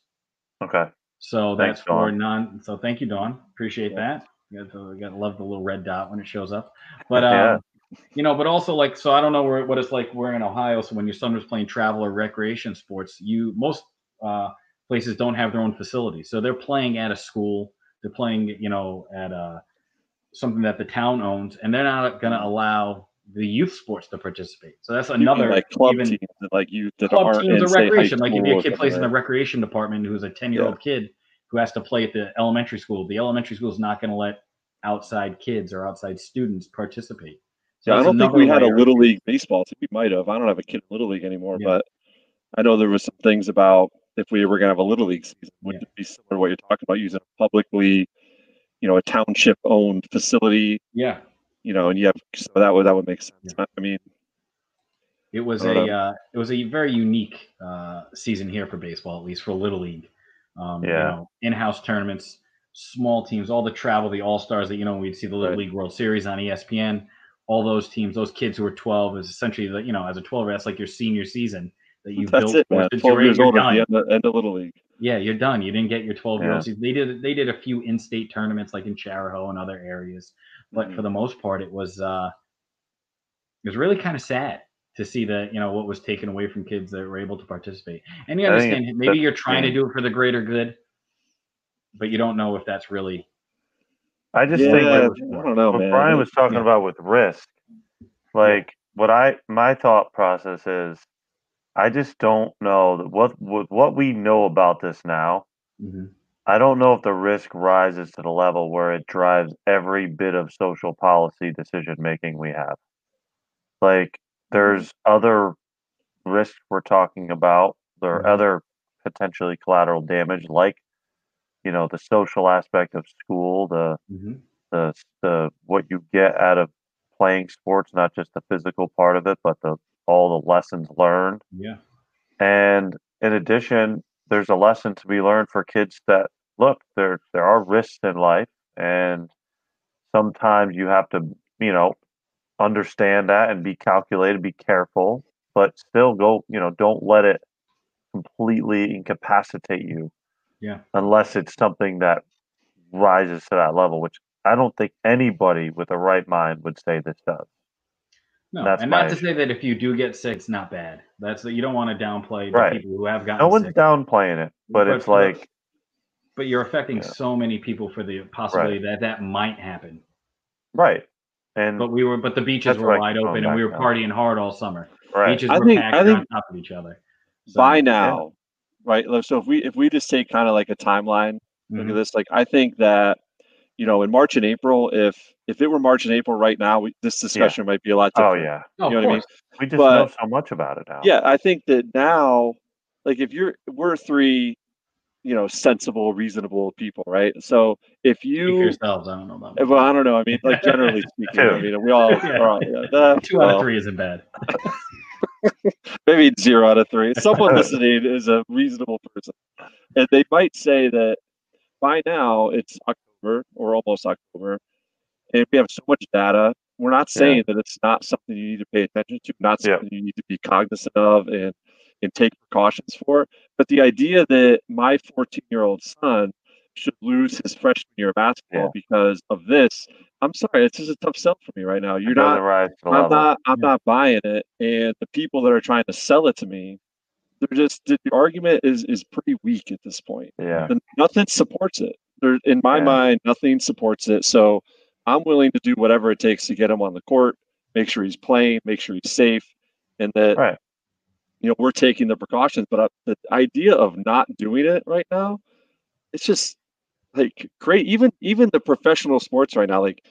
Okay. So Thanks, that's for Dawn. non. So thank you, Dawn. Appreciate Yeah. that. You gotta, you gotta love the little red dot when it shows up. But Yeah. um, you know, but also like, so I don't know where, what it's like. We're in Ohio, so when your son was playing travel or recreation sports, you most uh, places don't have their own facilities, so they're playing at a school. They're playing, you know, at uh, something that the town owns, and they're not going to allow the youth sports to participate. So that's another like club even- teams that like you that club teams in recreation. Like if your kid plays in the recreation department who's a 10 year old kid who has to play at the elementary school, the elementary school is not going to let outside kids or outside students participate. So Yeah, I don't think we had a little league baseball team. We might have. I don't have a kid in little league anymore, Yeah. but I know there was some things about if we were going to have a little league season, would Yeah. it be similar to what you're talking about using a publicly, you know, a township owned facility, Yeah, you know, and you have so that would that would make sense. I mean, it was a uh, it was a very unique uh, season here for baseball, at least for little league. Um, You Yeah. know, in-house tournaments, small teams, all the travel, the all stars that you know we'd see the little Right. league World Series on ESPN. All those teams, those kids who are 12, is essentially the, you know as a 12 that's like your senior season that you that's built it, for man. Twelve years old at the end of, end of little league. Yeah, you're done. You didn't get your 12 year Yeah. old. They did they did a few in-state tournaments like in Charahoe and other areas, but Mhm. for the most part, it was uh, it was really kind of sad to see that you know what was taken away from kids that were able to participate. And you I understand maybe you're trying to do it for the greater good, but you don't know if that's really I just yeah, think I don't know, what man. Brian was talking Yeah. about with risk, like what I my thought process is, I just don't know that what what we know about this now. Mhm. I don't know if the risk rises to the level where it drives every bit of social policy decision making we have. Like there's other risks we're talking about. There are Mhm. other potentially collateral damage, like you know the social aspect of school, the Mhm. the the what you get out of playing sports, not just the physical part of it, but the all the lessons learned. Yeah. And in addition, there's a lesson to be learned for kids that look, there there are risks in life and sometimes you have to, you know, understand that and be calculated, be careful, but still go, you know, don't let it completely incapacitate you. Yeah. Unless it's something that rises to that level, which I don't think anybody with a right mind would say this does. No, That's and my not to issue. say that if you do get sick, it's not bad. That's you don't want to downplay the Right. people who have gotten No one's sick. downplaying it, but, it's for- like, but you're affecting Yeah. so many people for the possibility that that might happen. right. And But we were, but the beaches were wide open, and we were back to. partying hard all summer. right. Beaches I were think- packed I think- on top of each other. So, by now, right? So if we if we just take kind of like a timeline, look mhm. at this. Like I think that you know in March and April, if if it were March and April right now, we, this discussion might be a lot different. Oh different. yeah. Oh, you know of what I mean? We just But- know so much about it now. Yeah, I think that now, like if you're we're three, you know, sensible, reasonable people, right? So if Speak you yourselves. I don't know about. well, I don't know. I mean, like generally speaking, I Two. mean, we all Yeah. are all, yeah, Two out of three isn't bad. maybe zero out of three. Someone listening is a reasonable person, and they might say that by now it's October or almost October, and if we have so much data. We're not Yeah. saying that it's not something you need to pay attention to, not Yeah. something you need to be cognizant of and and take precautions for. But the idea that my 14 year old son should lose his freshman year of basketball Yeah. because of this, I'm sorry, it's just a tough sell for me right now. You're doesn't not rise to the I'm level. not I'm Yeah. not buying it. And the people that are trying to sell it to me, they're just the, the argument is is pretty weak at this point. yeah. And nothing supports it. There in my Yeah. mind, nothing supports it. So I'm willing to do whatever it takes to get him on the court, make sure he's playing, make sure he's safe, and that Right. you know we're taking the precautions. But uh, the idea of not doing it right now, it's just like great. Even even the professional sports right now, like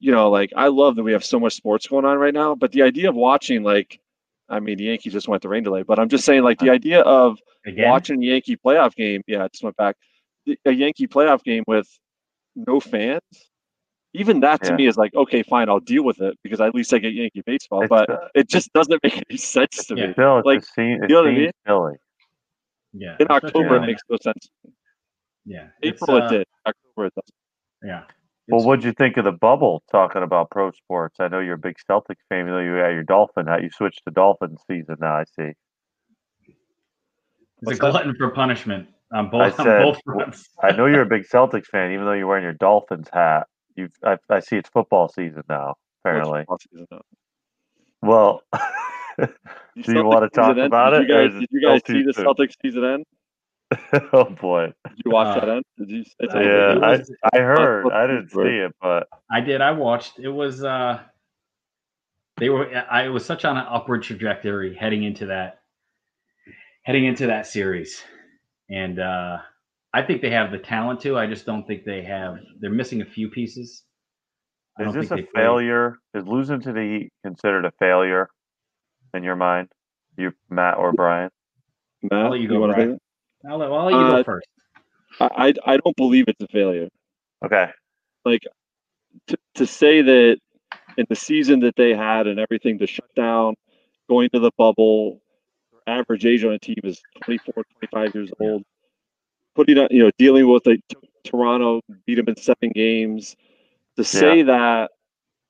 you know, like I love that we have so much sports going on right now. But the idea of watching, like, I mean, the Yankees just went to rain delay, but I'm just saying, like, the idea of Again, watching Yankee playoff game, yeah, I just went back. The- A Yankee playoff game with no fans, even that to Yeah. me is like, okay, fine, I'll deal with it because at least I get Yankee baseball. It's, but uh, it just doesn't make any sense to Yeah. me. Still, it's like, just seem, you know what I mean? silly. yeah, In October, on it makes no sense. yeah, April, uh, it did. October, it doesn't. Yeah. Well, what'd you think of the bubble talking about pro sports? I know you're a big Celtics fan, even though you had your Dolphin hat. You switched to Dolphin season now, I see. It's a glutton for punishment on both, I on said- both fronts. I know you're a big Celtics fan, even though you're wearing your Dolphins hat. You, I, I see it's football season now, apparently. Season now. Well, The Do you wanna talk about did it, You guys, did you guys see the soon? Celtics season end? oh boy, Did you watch Uh, that end? Did you? It's I- yeah, it I, I heard, I didn't see it, but I did. I watched. It was. uh They were. I it was such on an upward trajectory heading into that, heading into that series, and uh I think they have the talent to. I just don't think they have. They're missing a few pieces. I is this a they played- failure? Is losing to the Heat considered a failure in your mind? You, Matt or Brian? Matt, I'll let you go, wanna Brian. I'll let, I'll let you Uh, go first. I, I I don't believe it's a failure. Okay, Like to, to say that in the season that they had and everything, the shutdown, going to the bubble, average age on a team is 24, 25 years old. Putting on, you know, dealing with a Toronto, beat them in seven games. To say that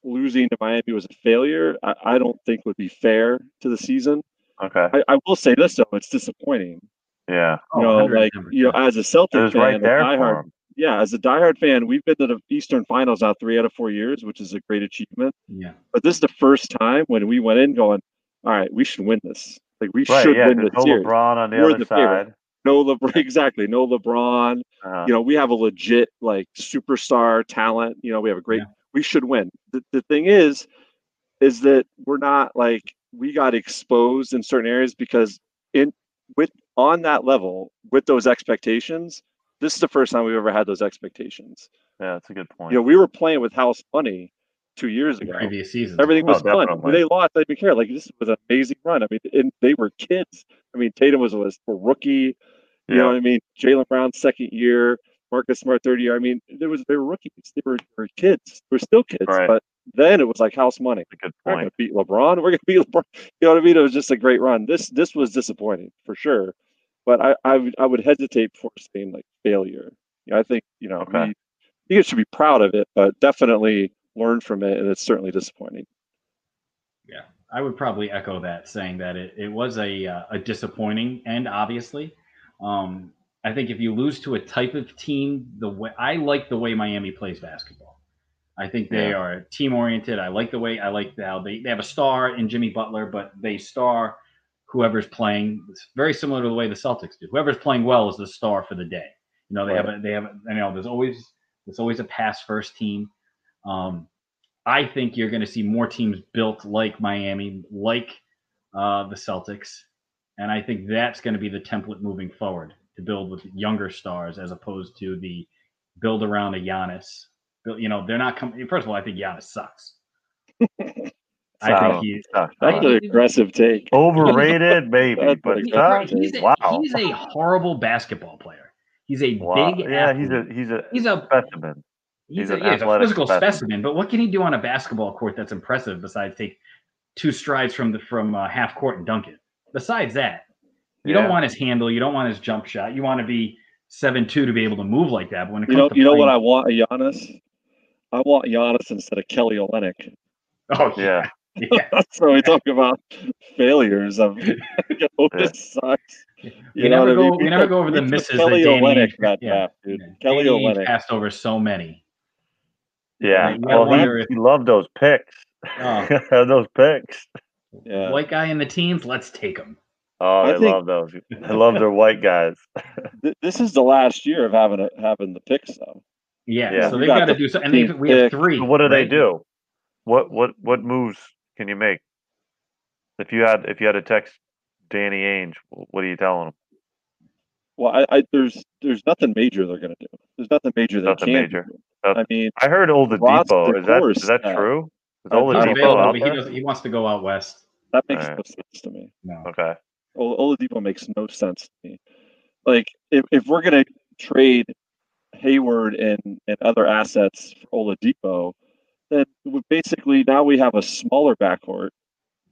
losing to Miami was a failure, I, I don't think would be fair to the season. okay, I, I will say this though, it's disappointing. yeah. Oh, You know, oh, like you know, as a Celtic fan, right a there diehard, yeah, as a diehard fan, we've been to the Eastern Finals now three out of four years, which is a great achievement. yeah, But this is the first time when we went in going, all right, we should win this. Like we Right, should yeah. win There's this no series. LeBron on the We're other the favorite. No LeBron, exactly. No LeBron. Uh, You know, we have a legit like superstar talent. You know, we have a great. Yeah. We should win. The, the thing is, is that we're not like we got exposed in certain areas because in with on that level with those expectations. This is the first time we've ever had those expectations. yeah, that's a good point. You know, we were playing with house money two years the ago. previous season. Everything Oh, was fun. When they lost, I didn't care. Like this was an amazing run. I mean, and they were kids. I mean, Tatum was was a rookie. You know what I mean? Jaylen Brown second year. Marcus Smart third year. I mean, there was they were rookies. They were, they were kids. They were still kids. Right. But then it was like house money. a good We're point. gonna beat LeBron. We're gonna beat LeBron. You know what I mean? It was just a great run. This this was disappointing for sure. But I I would I would hesitate before saying like failure. You know, I think you know Okay. we, I think it should be proud of it, but definitely learn from it, and it's certainly disappointing. Yeah, I would probably echo that, saying that it, it was a uh, a disappointing end. Obviously, um, I think if you lose to a type of team, the way I like the way Miami plays basketball. I think they Yeah. are team oriented. I like the way I like how they, they have a star in Jimmy Butler, but they star whoever's playing. It's very similar to the way the Celtics do. Whoever's playing well is the star for the day. You know, they have a, they have a, you know there's always there's always a pass first team. Um, I think you're going to see more teams built like Miami, like uh, the Celtics, and I think that's going to be the template moving forward to build with younger stars as opposed to the build around a Giannis. You know, they're not coming. First of all, I think Giannis sucks. I think Solid. he. Sucks. That's I- an aggressive take. Overrated, maybe, but pretty sucks. He's a, wow. he's a horrible basketball player. He's a Wow. big. Yeah, he's a he's a he's a specimen. He's, He's a, yeah, he's a physical specimen. specimen. but what can he do on a basketball court that's impressive besides take two strides from the from uh, half court and dunk it? Besides that, you Yeah. don't want his handle, you don't want his jump shot, you want to be seven two to be able to move like that. But when it You comes know, to you know what I want, a Giannis. I want Giannis instead of Kelly Olynyk. oh Yeah. yeah, so we talk about failures of Otis sucks. we You know never what I go mean? we never go over the took misses Kelly that Danny Olynyk Ainge- that yeah. draft, dude. Yeah. Kelly Danny Olynyk. passed over so many. Yeah. You gotta Well, he, if- he loved those picks. Oh. those picks. Yeah. White guy in the teens, let's take him. Oh, I they think- love those. I love their white guys. This is the last year of having a, having the picks though. Yeah, Yeah. so We they've got got to the do something. And they, we have three. So what do they do? What what what moves can you make? If you had if you had to text Danny Ainge, what are you telling him? Well, I, I there's there's nothing major they're gonna do. There's nothing major they Nothing can major. do. Nothing- I mean, I heard Ross Oladipo. Is that DeCourse, is that uh, true? Is I- I He's Oladipo out but he, doesn't, he wants to go out west. that makes Alright. no sense to me. No. Okay. Ol- Oladipo makes no sense to me. Like if, if we're gonna trade Hayward and, and other assets for Oladipo, then we basically now we have a smaller backcourt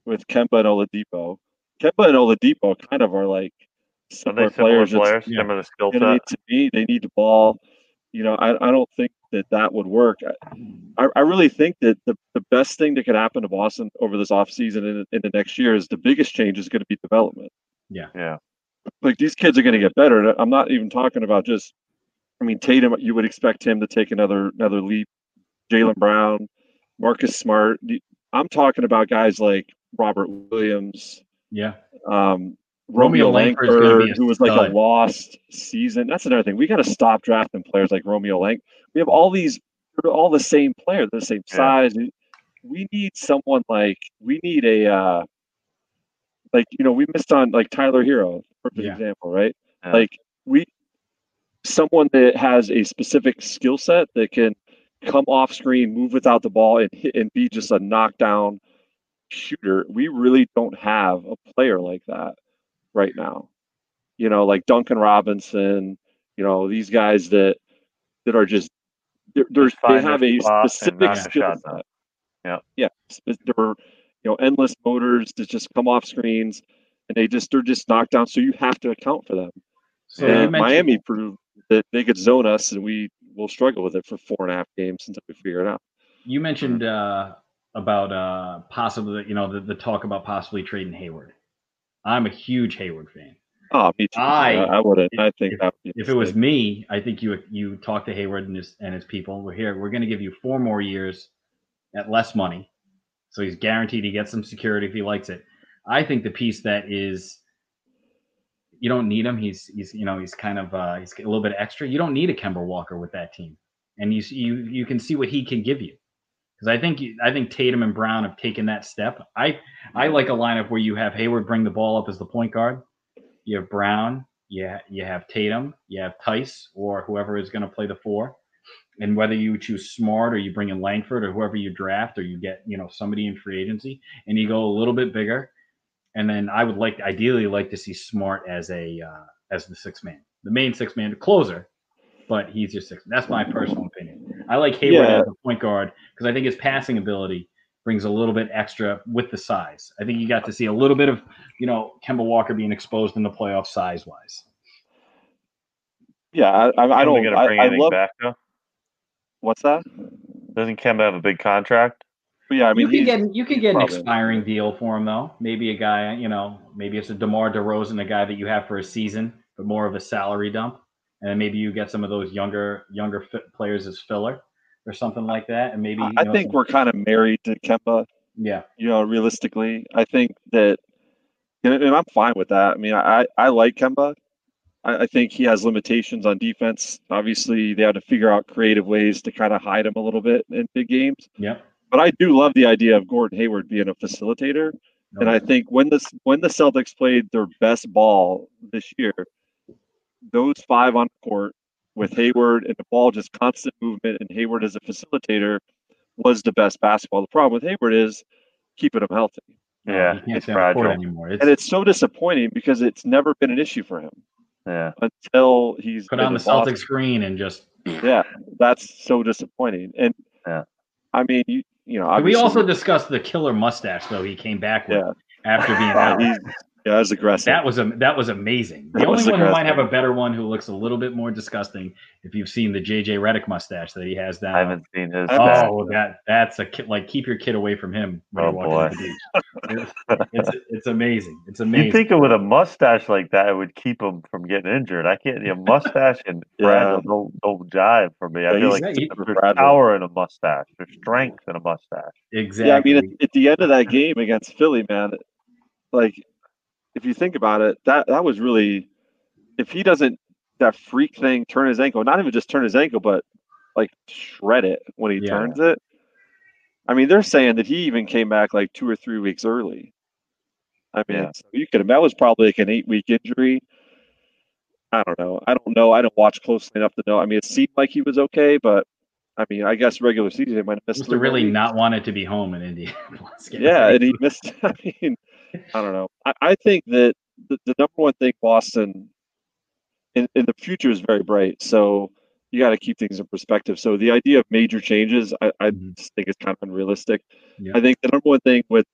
with Kemba and Oladipo. Kemba and Oladipo kind of are like Are similar they similar players. It's- players? yeah. Similar skill you know, set? to me, they need the ball. You know, I, I don't think that that would work. I, I really think that the, the best thing that could happen to Boston over this offseason and in in the next year is the biggest change is going to be development. Yeah. Yeah. Like these kids are going to get better. I'm not even talking about just, I mean, Tatum, you would expect him to take another another leap. Jaylen Brown, Marcus Smart. I'm talking about guys like Robert Williams, Yeah. um, Romeo Romeo Langford's gonna be Langford, who was like a lost season. That's another thing. We got to stop drafting players like Romeo Lang. We have all these, all the same player, the same Yeah. size. We need someone like we need a, uh, like you know, we missed on like Tyler Herro, perfect Yeah. example, right? Yeah. Like we, someone that has a specific skill set that can come off screen, move without the ball, and hit and be just a knockdown shooter. We really don't have a player like that right now. You know, like Duncan Robinson. You know, these guys that that are just they're, they're, they have a specific skill set. Yeah. Yeah. spe- They're you know endless motors that just come off screens and they just they're just knocked down. So you have to account for them. So and Miami proved that they could zone us and we will struggle with it for four and a half games until we figure it out. you mentioned uh, about uh, possibly, you know, the, the talk about possibly trading Hayward. I'm a huge Hayward fan. Oh, me too. I- I, I wouldn't. I think if- that If it was me, I think you you talk to Hayward and his and his people. We're here. We're going to give you four more years at less money, so he's guaranteed he gets some security if he likes it. I think the piece that is you don't need him. He's he's you know he's kind of uh, he's a little bit extra. You don't need a Kemba Walker with that team, and you you you can see what he can give you. Because I think I think Tatum and Brown have taken that step. I I like a lineup where you have Hayward bring the ball up as the point guard. You have Brown, you, you have Tatum, you have Theis, or whoever is going to play the four. And whether you choose Smart or you bring in Langford or whoever you draft or you get, you know, somebody in free agency and you go a little bit bigger. And then I would like, ideally, like to see Smart as a, uh, as the six man, the main six man, the closer. but he's your sixth. That's my personal opinion. I like Hayward Yeah. as a point guard because I think his passing ability brings a little bit extra with the size. I think you got to see a little bit of, you know, Kemba Walker being exposed in the playoffs size wise. Yeah, I, I, I don't. gonna I, bring I anything love. back though? What's that? Doesn't Kemba have a big contract? But yeah, I mean, you can get you could get an expiring deal for him though. Maybe a guy, you know, maybe it's a DeMar DeRozan, a guy that you have for a season, but more of a salary dump, and then maybe you get some of those younger younger fit players as filler or something like that, and maybe I know, think we're kind of married to Kemba. yeah You know, realistically, I think that, and, I'm fine with that. I mean, I I like Kemba. I, I think he has limitations on defense. Obviously, they had to figure out creative ways to kind of hide him a little bit in big games. yep. But I do love the idea of Gordon Hayward being a facilitator. And I think when the when the Celtics played their best ball this year, those five on the court with Hayward and the ball just constant movement and Hayward as a facilitator was the best basketball. The problem with Hayward is keeping him healthy. Yeah, he can't it's stay on fragile. anymore. It's, And it's so disappointing because it's never been an issue for him Yeah. until he's put on the in Boston. Celtics screen and just. Yeah, that's so disappointing. And Yeah. I mean, you you know, we also discussed the killer mustache though he came back with Yeah. after being out. He's yeah, that's aggressive. That was a that was amazing. The That only was one who might have a better one who looks a little bit more disgusting if you've seen the JJ Redick mustache that he has down. I haven't seen his. I haven't Oh, that that's a kid. Like keep your kid away from him when Oh, you're walking boy. the beach. It's, it's it's amazing. It's You amazing. think with a mustache like that, it would keep him from getting injured. I can't. A mustache and Yeah. fragile don't, don't jive for me. I Yeah, feel like he- there's fragile. power in a mustache. There's strength in a mustache. exactly. Yeah, I mean, at, at the end of that game against Philly, man, like if you think about it, that that was really if he doesn't that freak thing turn his ankle, not even just turn his ankle, but like shred it when he Yeah. turns it. I mean, they're saying that he even came back like two or three weeks early. I mean, Yeah. so you could that was probably like an eight week injury. I don't know. I don't know. I don't watch closely enough to know. I mean, it seemed like he was okay, but I mean, I guess regular season they might have missed must have really weeks. not wanted to be home in Indianapolis. Yeah, and he missed. I mean, I don't know. I, I think that the, the number one thing Boston in, in the future is very bright. So you got to keep things in perspective. So the idea of major changes, I, I Mhm. just think is kind of unrealistic. Yeah. I think the number one thing with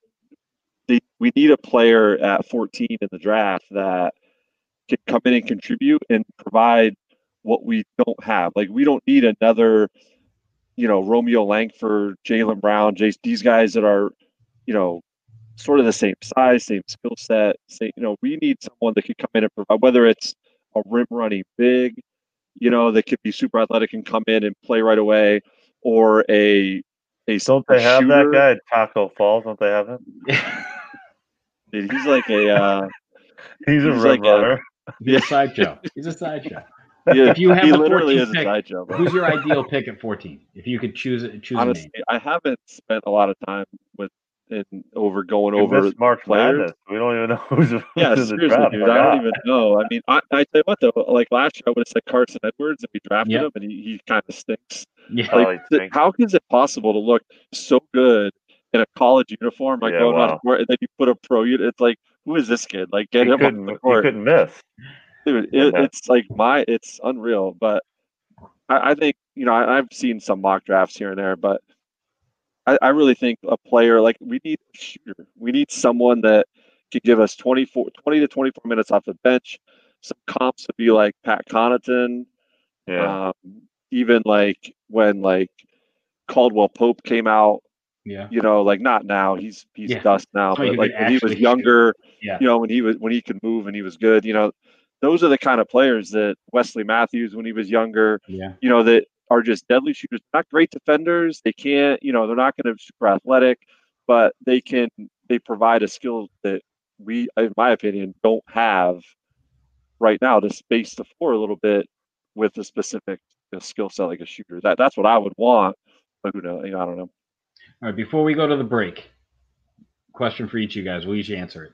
the, we need a player at 14 in the draft that can come in and contribute and provide what we don't have. Like we don't need another, you know, Romeo Langford, Jaylen Brown, Jace, these guys that are, you know, sort of the same size, same skill set. Say, you know, we need someone that can come in and provide, whether it's a rim running big, you know, that could be super athletic and come in and play right away, or a a Don't they have shooter. that guy at Tacko Falls? Don't they have him? Dude, he's like a uh, He's a He's rim like a- runner. He's a sideshow. He's a sideshow. yeah, If you have he the literally 14th is a pick, sideshow. bro. Who's your ideal pick at 14? If you could choose it, choose Honestly, a name. I haven't spent a lot of time with in over going We over missed March players. Madness. We don't even know who's, who's Yeah, in the seriously, draft. dude. My I don't even know. I mean, I, I tell you what though, like last year I would have said Carson Edwards and we drafted Yep. him and he, he kind of stinks. Yeah. Oh, Like, he th- stinks. how is it possible to look so good in a college uniform, like Yeah, going on court, and then you put a pro unit? It's like, who is this kid? Like, get He him couldn't, on the he court, couldn't miss. dude. Yeah. It's like my, it's unreal. But I, I think you know I, I've seen some mock drafts here and there, but I, I really think a player like we need a shooter. We need someone that could give us 24, 20 to 24 minutes off the bench. Some comps would be like Pat Connaughton, Yeah. um, even like when like Caldwell Pope came out, Yeah. you know, like not now, he's he's Yeah. dust now, Oh, but like when he was younger, Yeah. you know, when he was when he could move and he was good, you know, those are the kind of players that Wesley Matthews when he was younger, Yeah. you know, that are just deadly shooters. Not great defenders. They can't, you know, they're not going to super athletic, but they can they provide a skill that we, in my opinion, don't have right now to space the floor a little bit with a specific you know, skill set like a shooter. That that's what I would want. But who knows? You know, I don't know. All right. Before we go to the break, question for each of you guys. We'll each answer it.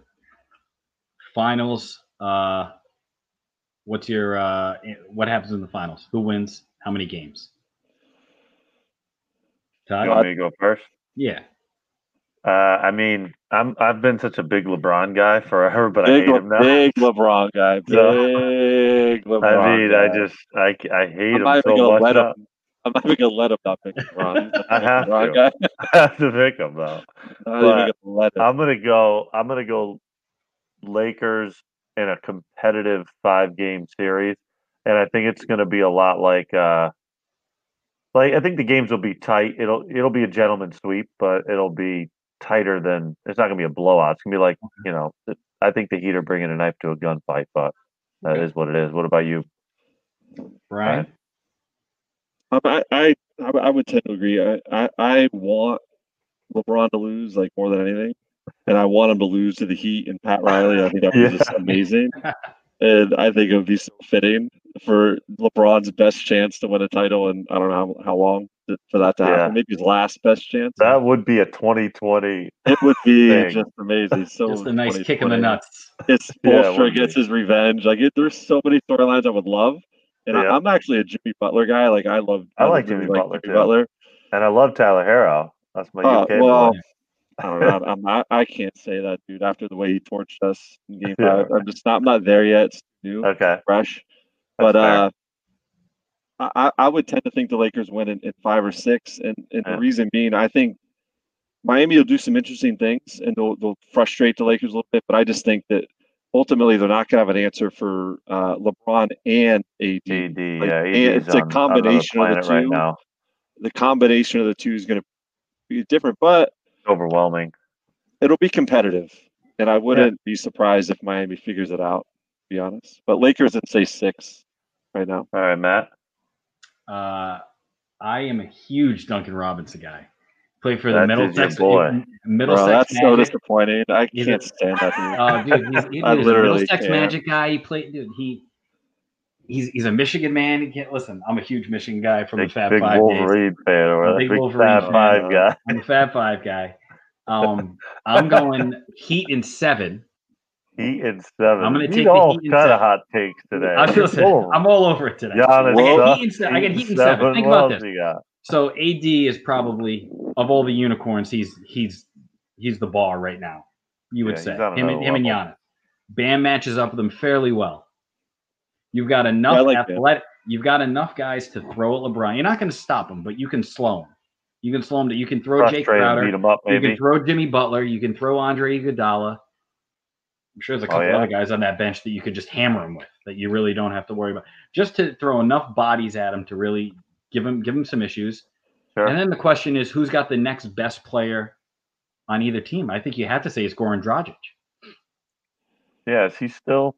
Finals. Uh, what's your uh, what happens in the finals? Who wins? How many games? You Todd. want me to go first? Yeah. Uh, I mean, I'm I've been such a big LeBron guy forever, but big, I hate him now. big LeBron guy. Big LeBron. I mean, I just I, I hate I'm him not even so gonna much. let him. I'm not even gonna let him not pick LeBron. He's a I big have LeBron to. guy. I have to pick him though. I'm not even gonna let him. I'm gonna go. I'm gonna go. Lakers in a competitive five game series, and I think it's gonna be a lot like. uh like I think the games will be tight. It'll it'll be a gentleman's sweep, but it'll be tighter than. It's not gonna be a blowout. It's gonna be like you know. I think the Heat are bringing a knife to a gunfight, but that is Okay. what it is. What about you? Brian. Um, I, I I I would tend to agree. I, I I want LeBron to lose like more than anything, and I want him to lose to the Heat and Pat Riley. I think that was Yeah. just amazing, and I think it would be so fitting for LeBron's best chance to win a title, and I don't know how, how long for that to happen. Yeah. Maybe his last best chance. That would be a 2020. It would be thing. just amazing. So Just a nice kick in the nuts. It's Yeah, it Bolster gets be. his revenge. Like it, there's so many storylines I would love, and Yeah. I, I'm actually a Jimmy Butler guy. Like I love. I like really Jimmy Butler, Jimmy too. Butler. And I love Tyler Herro. That's my Uh, UK well, boy. I don't know. I'm not, I can't say that, dude. After the way he torched us in Game Yeah. Five, I'm just not. I'm not there yet. It's new, Okay. fresh. That's But uh, I, I- would tend to think the Lakers win in, in five or six, and, and Yeah. the reason being, I think Miami will do some interesting things, and they'll they'll frustrate the Lakers a little bit. But I just think that ultimately they're not going to have an answer for uh, LeBron and AD. AD, Like, yeah, and it's a on combination of the planet right now. The combination of the two is going to be different, but Overwhelming. it'll be competitive, and I wouldn't be surprised if Miami figures it out. To be honest, but Lakers would say six right now. All right, Matt. Uh, I am a huge Duncan Robinson guy. Played for the Middlesex. Middlesex that's so Magic. disappointing. I He's can't a- stand that dude. Oh, dude, he's, he, I he's a literally Middlesex can't. Magic guy. He played, dude. He he's he's a Michigan man. He can't listen. I'm a huge Michigan guy from Big, the Fab big Five days. Wolverine fan or I'm a a big big Wolverine Fab fan. Five guy. I'm a Fab Five guy. Um, I'm going Heat in seven. Heat and seven. I'm gonna These take the all Heat in kind of hot takes today. I feel Oh, I'm all over it today. Giannis I get. Heat in seven. I get Heat Heat in seven. Think about this. So AD is probably of all the unicorns, he's he's he's the bar right now. You would Yeah, say him and another him and level. Giannis. Bam matches up with him fairly well. You've got enough like Bam. athletic. You've got enough guys to throw at LeBron. You're not going to stop him, but you can slow him. You can slow him. You can throw Jae Frustrate him, Crowder. beat him up, You can throw Jimmy Butler. You can throw Andre Iguodala. I'm sure there's a Oh, couple yeah. other guys on that bench that you could just hammer him with that you really don't have to worry about. Just to throw enough bodies at him to really give him give him some issues. Sure. And then the question is, who's got the next best player on either team? I think you have to say it's Goran Dragic. Yeah, is he still?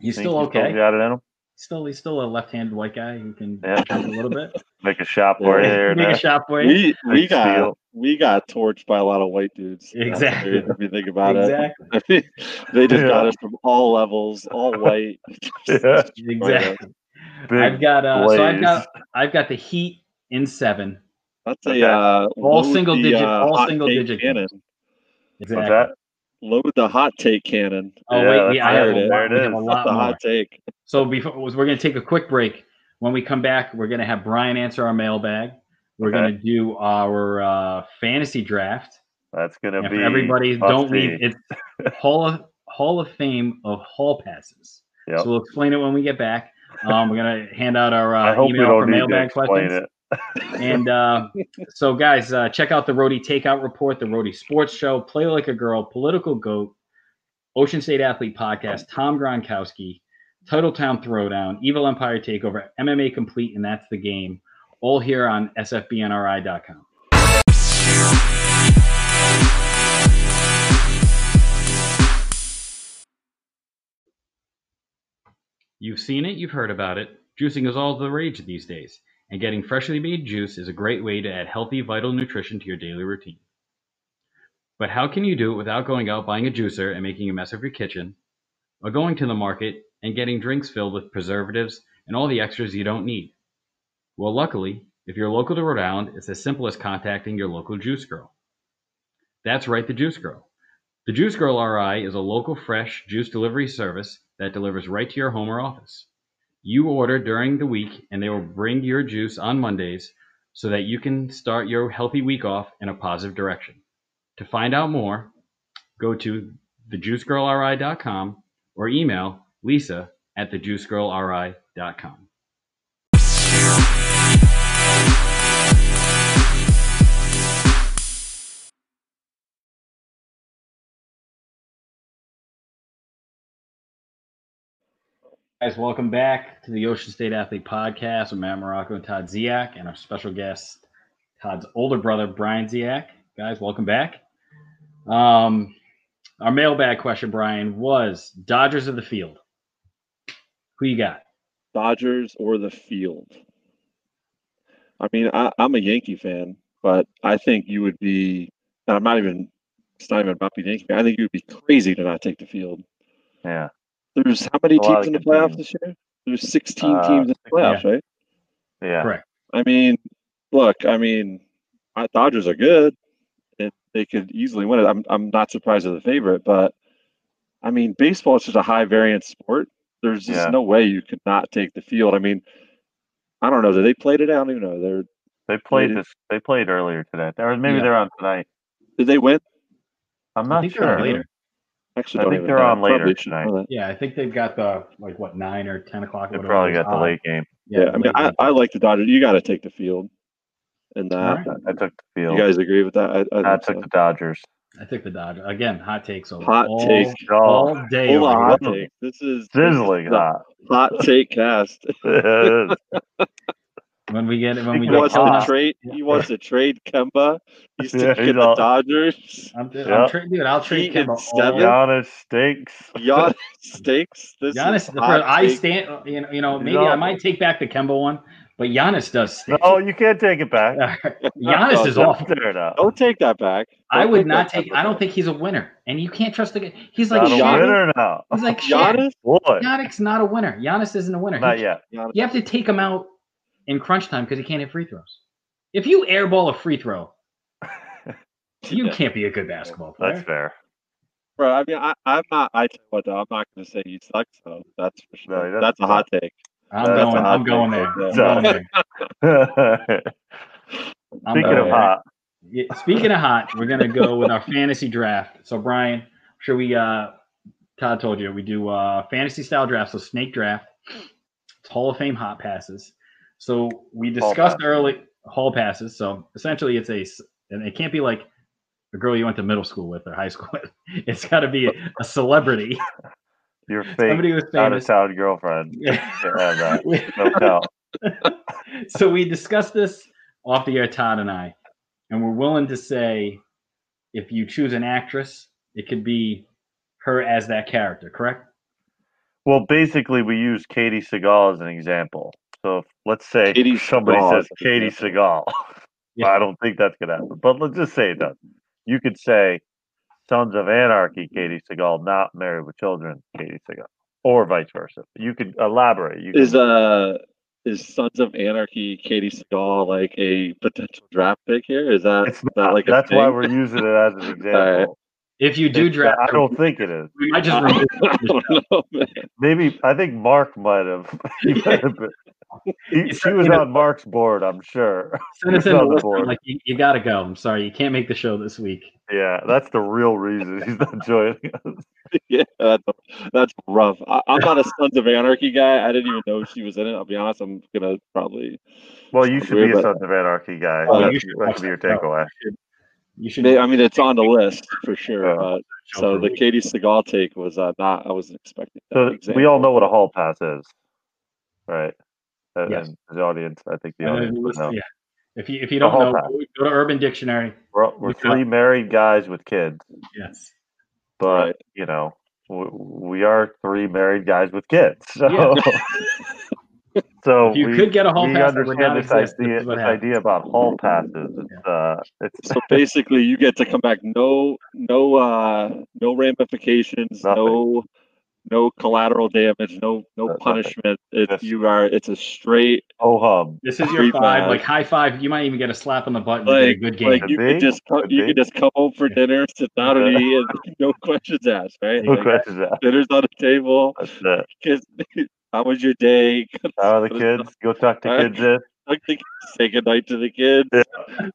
He's still he okay. got it in him. Still, he's still a left-handed white guy who can Yeah. a little bit. Make a shot for you here and Make a there. shot for you. We we got steal. we got torched by a lot of white dudes. Exactly. weird If you think about Exactly. it, I mean, they just got us from all levels, all white. Yeah. Exactly. Big I've got uh, so I've got I've got the Heat in seven. That's Okay. a uh, All single the, digit- uh, all single take digit cannon. Exactly. What's that? Load the hot take cannon. Oh Yeah, wait, that's yeah, I have right. a There lot, it we have a lot the more. hot take. So before we're going to take a quick break. When we come back, we're going to have Brian answer our mailbag. We're Okay. going to do our uh, fantasy draft. That's gonna And be for everybody, must don't leave. It's Hall of Hall of Fame of Hall passes. Yep. So we'll explain it when we get back. Um, we're going to hand out our uh, email for don't need to mailbag questions. it. And uh, so, guys, uh, check out the Roadie Takeout Report, the Roadie Sports Show, Play Like a Girl, Political Goat, Ocean State Athlete Podcast, Tom Gronkowski, Town Throwdown, Evil Empire Takeover, MMA Complete, and that's the game. All here on sfbnri.com. You've seen it, you've heard about it. Juicing is all the rage these days, and getting freshly made juice is a great way to add healthy, vital nutrition to your daily routine. But how can you do it without going out buying a juicer and making a mess of your kitchen, or going to the market and getting drinks filled with preservatives and all the extras you don't need? Well, luckily, if you're local to Rhode Island, it's as simple as contacting your local juice girl. That's right, the Juice Girl. The Juice Girl RI is a local fresh juice delivery service that delivers right to your home or office. You order during the week and they will bring your juice on Mondays so that you can start your healthy week off in a positive direction. To find out more, go to thejuicegirlri.com or email lisa at thejuicegirlri.com. Guys, welcome back to the Ocean State Athlete Podcast with Matt Morocco and Todd Ziak, and our special guest, Todd's older brother, Brian Ziak. Guys, welcome back. Um, our mailbag question, Brian, was Dodgers of the field. Who you got? Dodgers or the field? I mean, I, I'm a Yankee fan, but I think you would be, and I'm not even, it's not even about being Yankee. I think you would be crazy to not take the field. Yeah. There's how many teams in the playoffs this year? There's 16 Uh, teams in the playoffs, right? Yeah. Correct. I mean, look, I mean, Dodgers are good, and they could easily win it. I'm I'm not surprised they're the favorite, but I mean, baseball is just a high variance sport. There's just Yeah. no way you could not take the field. I mean, I don't know. Did they play today? I don't even know. They're They played this. They played earlier today. Or maybe Yeah. they're on tonight. did they win? I'm I not think they're on sure. later. Actually, I think they're on later Probably should tonight. know that. Yeah, I think they've got the like what nine or ten o'clock. They whatever probably it is got the on. late game. Yeah, I mean, late I, game. I like the Dodgers. You got to take the field, and All that right. I took the field. you field. guys agree with that? I, I I think took so. the Dodgers. I think the Dodgers again. Hot takes over. Hot all, take. Oh, all day. Hold on, here. hot take. This is sizzling this is hot. hot take cast. It is. When we get it, when we Speaking He get wants killing to trade. He wants to trade Kemba. He's Yeah, taking he's the all- Dodgers. I'm, I'm Yeah. tra- dude. I'll trade Heat Kemba seven. Giannis stinks. Giannis stakes. This Giannis, is for, I stand. You know, you know, He's maybe I might take back the Kemba one, but Giannis does stink. No, you can't take it back. Giannis is No, awful. Fair enough. Don't take that back. I Don't would take not take. I don't think he's a winner, and you can't trust the guy. He's like Not a Shaq. winner now. He's like Shaq. Giannis. Boy, Giannis not a winner. Giannis isn't a winner. He- not yet. Giannis. You have to take him out in crunch time because he can't hit free throws. If you airball a free throw, you Yeah. can't be a good basketball player. That's fair. Bro, I mean, I, I'm not. I tell what, though, I'm not going to say he sucks. Though that's for sure. doesn't that's a hot take. I'm That's going. I'm going there. right I'm going there. I'm Speaking of there. hot, Yeah, speaking of hot, we're gonna go with our fantasy draft. So Brian, I'm sure we uh Todd told you we do uh fantasy style draft, so snake draft. It's Hall of Fame hot passes. So we discussed early hall passes. So essentially it's a and it can't be like a girl you went to middle school with or high school with. It's got to be a, a celebrity, your fake somebody who's out of famous. town girlfriend. Yeah. Can't have that. No doubt. so we discussed this off the air, Todd and I, and we're willing to say if you choose an actress, it could be her as that character, correct? Well, basically, we use Katey Sagal as an example. So if, let's say Katey somebody Sagal says Katey example. Sagal. Yeah. I don't think that's gonna happen. But let's just say it does. You could say Sons of Anarchy, Katey Sagal, not Married with Children, Katey Sagal, or vice versa. You could elaborate. You Is could, uh is Sons of Anarchy Katey Sagal like a potential draft pick here? Is that it's that like a that's why we're using it as an example. If you do It's- draft, I don't think it is. we might just I don't know, man. Maybe I think Mark might have. He might have been. He, He's she was you know- on Mark's board, I'm sure. send us in the list. board. Like you, you got to go. I'm sorry, you can't make the show this week. Yeah, that's the real reason he's not joining us. yeah, that's, that's rough. I, I'm not a Sons of Anarchy guy. I didn't even know she was in it. I'll be honest. I'm gonna probably. Well, you should weird, be a but- Sons of Anarchy guy. Oh, That should- should that should be your that show. takeaway. You should. I mean, it's on the list for sure. Yeah. But, so the Katey Sagal take was uh, not. I wasn't expecting. That So example. we all know what a hall pass is, right? And, Yes. and the audience, I think the I audience the would know. yeah. If you if you don't know, pack. go to Urban Dictionary. We're, we're Look it three married guys with kids, Yes. but Right. you know, we, we are three married guys with kids. So, so If you we, could get a hall we pass that would understand not this exist, idea. is This idea about hall passes. It's uh, it's So basically, you get to come back. No, no, uh, no ramifications. Nothing. No, no collateral damage. No, no Nothing. punishment. It you are. It's a straight. oh hum. This is your five, like high five. You might even get a slap on the butt. and a Like, good game. like you be. could just come, Could you be. could just come home for dinner, sit down and eat, and no questions asked. Right? No Like, questions asked. dinner's on the table. That's it. How was your day? How are the kids? Go tuck the Right. kids in. Like, Say goodnight to the kids. Yeah.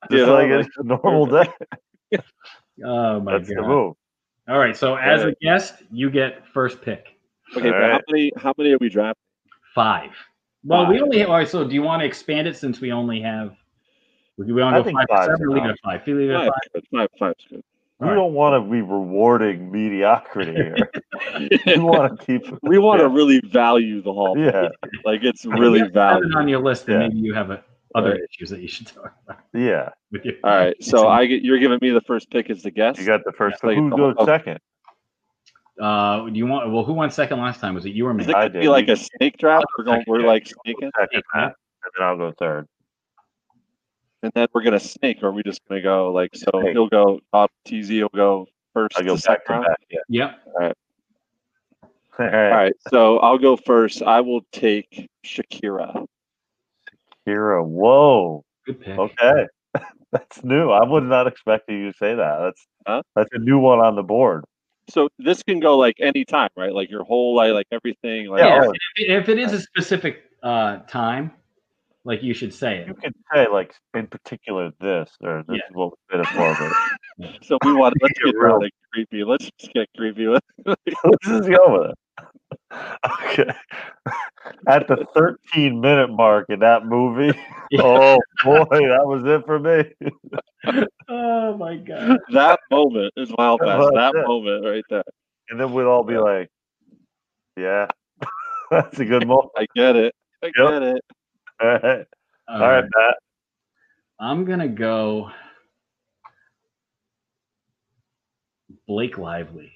You Just know, like like- it's a normal day. Oh my That's the move. All right, so as a guest, you get first pick. Okay, but how many how many are we drafting? Five. Well, we only have. All right, so do you want to expand it since we only have? We we I want to go think five or five's seven. Leave it enough. at five. Leave it at Five, five. five, five's good. We Alright. don't want to be rewarding mediocrity here. we want to keep. we want yeah. to really value the hall. Yeah, Like it's really you have it valued. on your list, then Yeah. maybe you have a, other Right. issues that you should talk about yeah. with you. All right, so I get you're giving me the first pick as the guest. You got the first. Yeah, So who goes oh. second? Uh, do you want? Well, who won second last time? Was it you or me? Is it I gonna be did. like a snake draft? We're going. We're yeah. like snaking, Second, Matt, and then I'll go third. and then we're gonna snake. Or are we just gonna go like so? Snake. He'll go. Uh, TZ will go first. I go second back to round. back. Yeah. Yep. All All right. right, so I'll go first. I will take Shakira. Hero. Whoa. Good pick. Okay. That's new. I was not expecting you to say that. That's Huh? that's a new one on the board. So this can go like any time, right? Like your whole life, like everything. Like Yeah, Yeah, oh, if, if it is a specific uh, time, like you should say it. You could say like in particular this or this Yeah. is what we did it for. But So we want to let's Get get real. really creepy. Let's just get creepy with. let's just go with it. Okay. At the 13 minute mark in that movie, oh boy, that was it for me. Oh my god. that moment is wild pass. That's That it. moment right there. And then we'd all be like, yeah, that's a good moment. I get it. I Yep. get it. All right, All all right, right. Matt. I'm gonna go Blake Lively.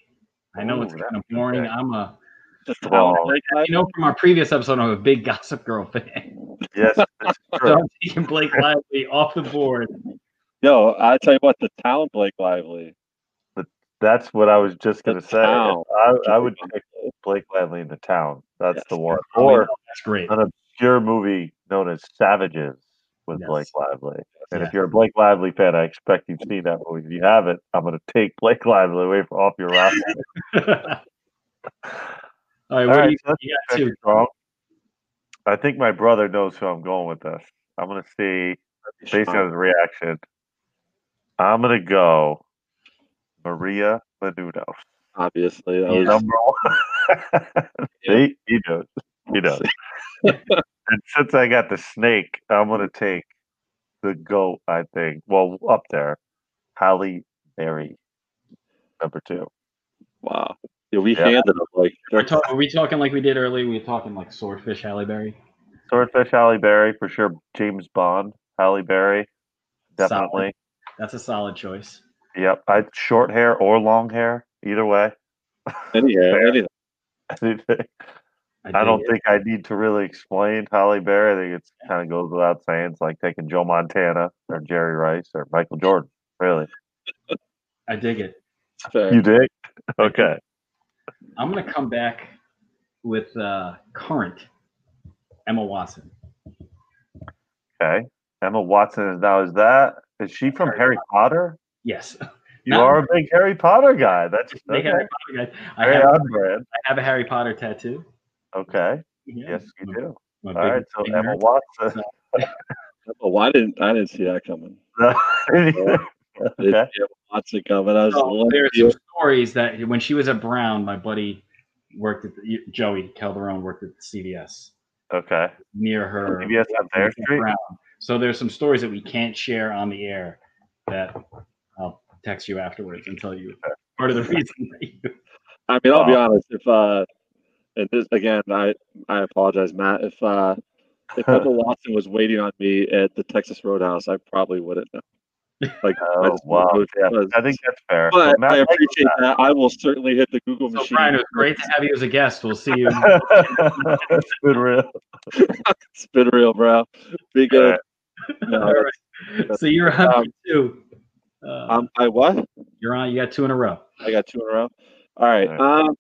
I know it's kind of that's a good boring. pick. I'm a, Just Well, how like you know, from our previous episode, I'm a big Gossip Girl fan. Yes, that's So. I'm taking Blake Lively off the board. Yo, I tell you what, the town Blake Lively. But That's what I was just gonna say. town. I, I would pick Blake Lively in the town. That's Yes. the one. Oh, Or that's great. an obscure movie known as Savages with Yes. Blake Lively. And Yeah. if you're a Blake Lively fan, I expect you've seen that movie. If you haven't, I'm going to take Blake Lively away from off your roster. All right, All what right, do you, you got Pick two? it wrong. I think my brother knows who I'm going with this. I'm going to see, based on his reaction, I'm going to go Maria Menounos. Obviously, that was Number one. See, he knows. He knows. and since I got the snake, I'm going to take the goat, I think. Well, up there. Halle Berry, number two. wow. Yeah, we Yeah. handed him like We're talk- are we talking like we did earlier? We were talking like Swordfish Halle Berry. Swordfish Halle Berry, for sure. James Bond, Halle Berry, definitely. That's a solid choice. Yep. I short hair or long hair, either way. any Fair. anything. Anything. I dig don't it. think I need to really explain Halle Berry. I think it's kind of goes without saying. It's like taking Joe Montana or Jerry Rice or Michael Jordan. Really, I dig it. Fair. you dig? Okay. I'm gonna come back with uh, current Emma Watson. Okay. Emma Watson is now. Is that? Is she from Harry Potter? Yes. You No. are a big Harry Potter guy. That's Big okay. Harry Potter guy. I Very have, brand. I have a Harry Potter tattoo. Okay. Yeah, Yes, you do. I'm All big- right. So Emma nerd. Watson. Oh, why didn't I didn't see that coming? okay. Lots of coming. I was So like, there's some stories that when she was at Brown, my buddy worked at the, Joey Calderon worked at CVS Okay. near her. CVS on Thayer at Street? Brown. So there's some stories that we can't share on the air that I'll text you afterwards and tell you part of the reason that you. I mean, I'll be honest. If uh, and this again, I I apologize, Matt. If uh, if Emma Watson was waiting on me at the Texas Roadhouse, I probably wouldn't know. Like, I Oh wow. Yeah, who it was. I think that's fair. But So Matt I appreciate that. I will certainly hit the Google So machine. Brian, it was great to have you as a guest. We'll see you. it's been real. Spin real, bro. Be good. No, All right. So you're on Um, two. Uh, um, I what? you're on. You got two in a row. I got two in a row. All right. All right. Um,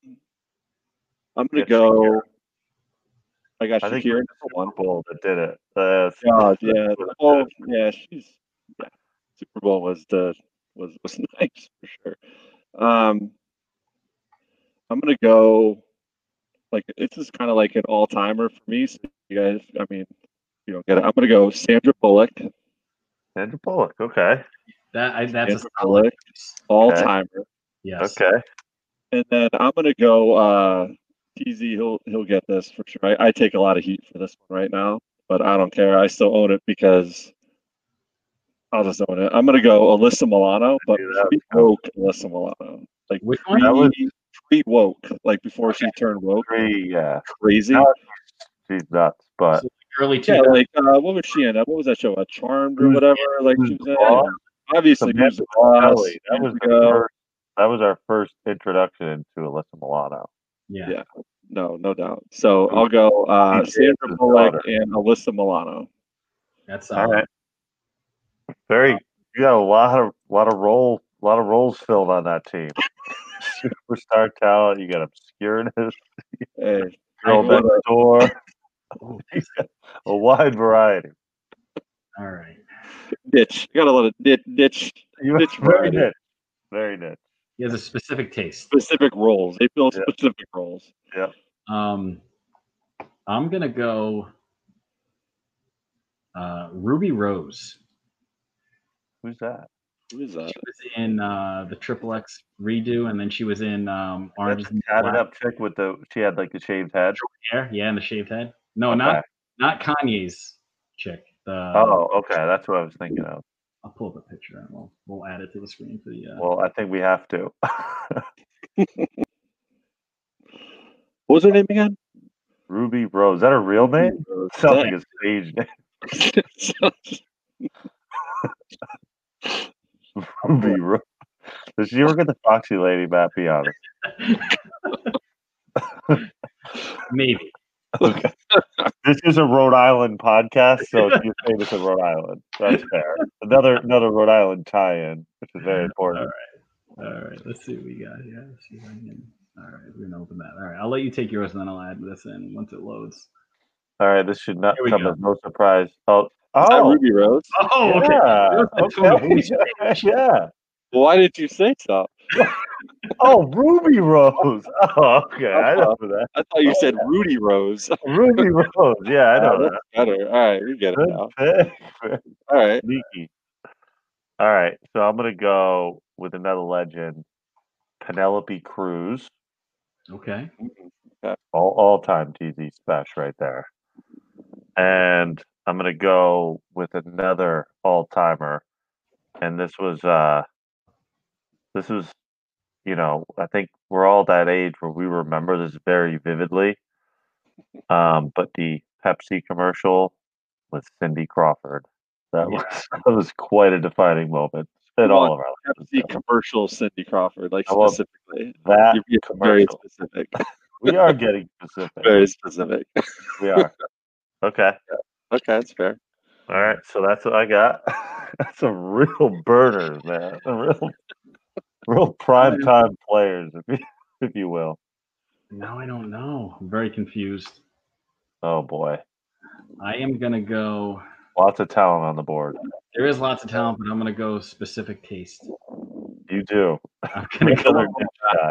I'm gonna Yeah, go. Shakira. I got I think Shakira. it the one Bowl that did it. Uh, God, yeah. Oh, yeah. She's yeah. Super Bowl was the was was nice for sure. Um, I'm gonna go. Like this is kind of like an all timer for me. So you guys, I mean, you don't get it. I'm gonna go Sandra Bullock. Sandra Bullock. Okay. That I, that's a Sandra solid. Bullock. choice. all Okay. timer. Yes. Okay. And then I'm gonna go uh TZ, he'll he'll get this for sure. I, I take a lot of heat for this one right now, but I don't care. I still own it because I'll just own it. I'm gonna go Alyssa Milano, but knew woke Alyssa Milano. Like Which one? That was- pre woke, like before she turned woke. Three, yeah. Crazy. Now She's nuts, but Early two. Yeah, like uh, what was she in? Uh, What was that show? Uh, Charmed or whatever. Like she was in. Boss? Obviously, Samantha Boss, that was years the ago. first, that was our first introduction into Alyssa Milano. yeah. yeah. No, no doubt. So I'll go uh, Sandra James' Bullock daughter. and Alyssa Milano. That's All solid. right. Very you got a lot of lot of role a lot of roles filled on that team. Superstar talent, you got obscureness, Hey, girl I- next door, a wide variety. All right. niche. You got a lot of niche, niche You Niche very variety. niche. Very niche. He has a specific taste. specific roles. They fill Yeah. specific roles. Yeah. Um, I'm gonna go uh, Ruby Rose. Who's that? Who is that? She was in uh, the Triple X redo, and then she was in um, Orange That's is the the tatted up chick with the she had like the shaved head. hair. Yeah, and the shaved head. No, Okay. not not Kanye's chick. The Oh, okay. That's what I was thinking of. I'll pull up a picture and we'll we'll add it to the screen for the. Uh, Well, I think we have to. What was her name again? Ruby Rose. Is that a real name? Sounds like a stage name. Ruby Rose. Does she work at the Foxy Lady, Matt? Be honest. maybe. Okay. this is a Rhode Island podcast, so you're famous in Rhode Island. That's fair. Another another Rhode Island tie-in, which is very important. All right. All right. let's see what we got here. Let's see if I can. All right, we're gonna open that. All right, I'll let you take yours and then I'll add this in once it loads. All right, this should not come go. as no surprise. Oh, oh, Ruby Rose? Oh, okay. yeah, Let's go to okay, yeah. Why did you say so? Oh, Ruby Rose. Oh, okay, I know that. I thought you oh, said Rudy Rose. Ruby Rose. Yeah, I oh, know Oh, that. that's better. All right, we get it now. All right. Sneaky. All right, so I'm gonna go with another legend, Penelope Cruz, Okay. Mm-hmm. all all time TZ special right there, and I'm gonna go with another all timer, and this was uh, this was, you know, I think we're all that age where we remember this very vividly, um, but the Pepsi commercial with Cindy Crawford. That Yeah. was that was quite a defining moment in all of our lives. Pepsi commercial Cindy Crawford, like I specifically. That very specific. We are getting specific. Very specific. We are. Okay. Okay, that's fair. All right. So that's what I got. That's some real burners, man. A real, real prime time players, if you, if you will. Now I don't know. I'm very confused. Oh boy, I am gonna go. lots of talent on the board. There is lots of talent, but I'm gonna go specific taste. You do. I'm gonna go. Another.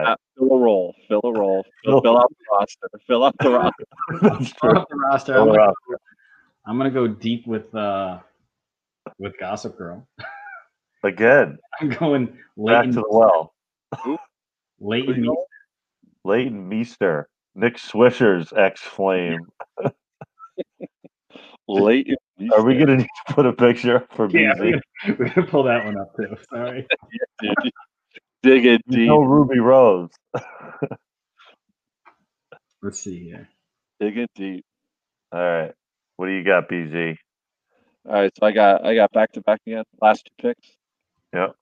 Uh, fill a role. Fill a role. Fill, Fill- fill out the roster. Fill out the roster. Fill true. up the roster. Fill I'm gonna, up. I'm gonna go deep with uh with Gossip Girl. Again, I'm going back Leighton. to the well. Leighton. Meester. Leighton Meester, Nick Swisher's ex flame. Late. Are we gonna need to put a picture for Yeah, BZ? we're gonna, we're gonna pull that one up too. Sorry. dig it deep? know Ruby Rose. Let's see here. Dig it deep. All right. What do you got, BZ? All right, so I got I got back to back again. Last two picks. Yep.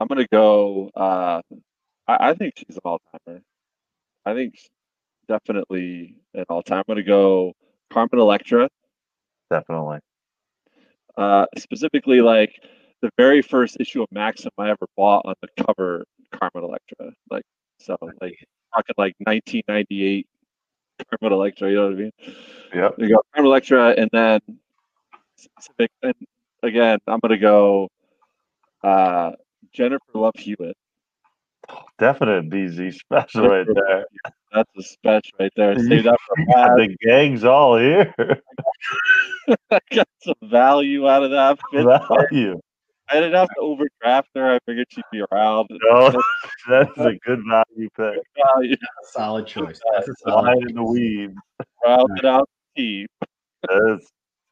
I'm gonna go. Uh, I, I think she's an all timer. I think definitely an all time. I'm gonna go Carmen Electra. Definitely. Uh, specifically, like the very first issue of Maxim I ever bought on the cover, Carmen Electra. Like so, like talking like 1998 Carmen Electra. You know what I mean? Yep. You go Carmen Electra, and then specific. And again, I'm gonna go uh, Jennifer Love Hewitt. Definite BZ special right there. That's a special right there. Save that for got the gang's all here. I got some value out of that. Value. I didn't have to overdraft her. I figured she'd be around. No, that's a good value pick. Value, Solid choice. That's a solid Line in the weed. rounded out the team. That's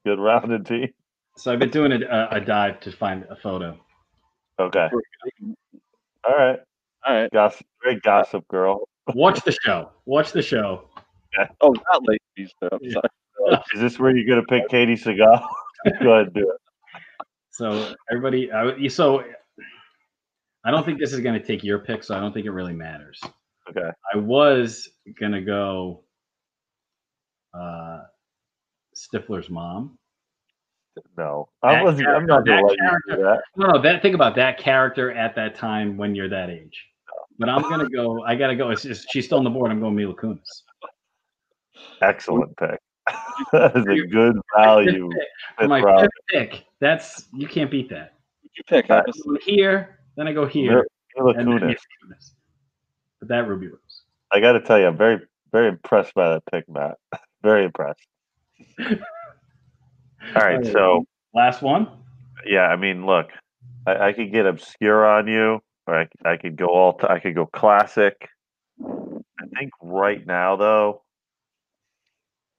good rounded team. So I've been doing a, a, a dive to find a photo. Okay. All right. All right. Gossip, great gossip girl. Watch the show. Watch the show. Oh, not late though. I'm Yeah. sorry. Is this where you're gonna pick Katey Sagal? Go ahead and do it. So everybody, I, so I don't think this is going to take your pick, so I don't think it really matters. Okay. I was going to go uh, Stifler's mom. No, I wasn't. I'm not gonna let that you do that. No, that think about that character at that time when you're that age. But I'm gonna go. I gotta go. It's she's still on the board. I'm going Mila Kunis. Excellent pick. that is a good value. For fifth my fifth pick. That's you can't beat that. You pick. Have a- I go here, then I go here, Mila and then Kunis. Kunis. But that Ruby Rose. I got to tell you, I'm very, very impressed by that pick, Matt. very impressed. All right, Okay. so Last one. yeah, I mean, look, I, I could get obscure on you, or I, I could go all, t- I could go classic. I think right now, though,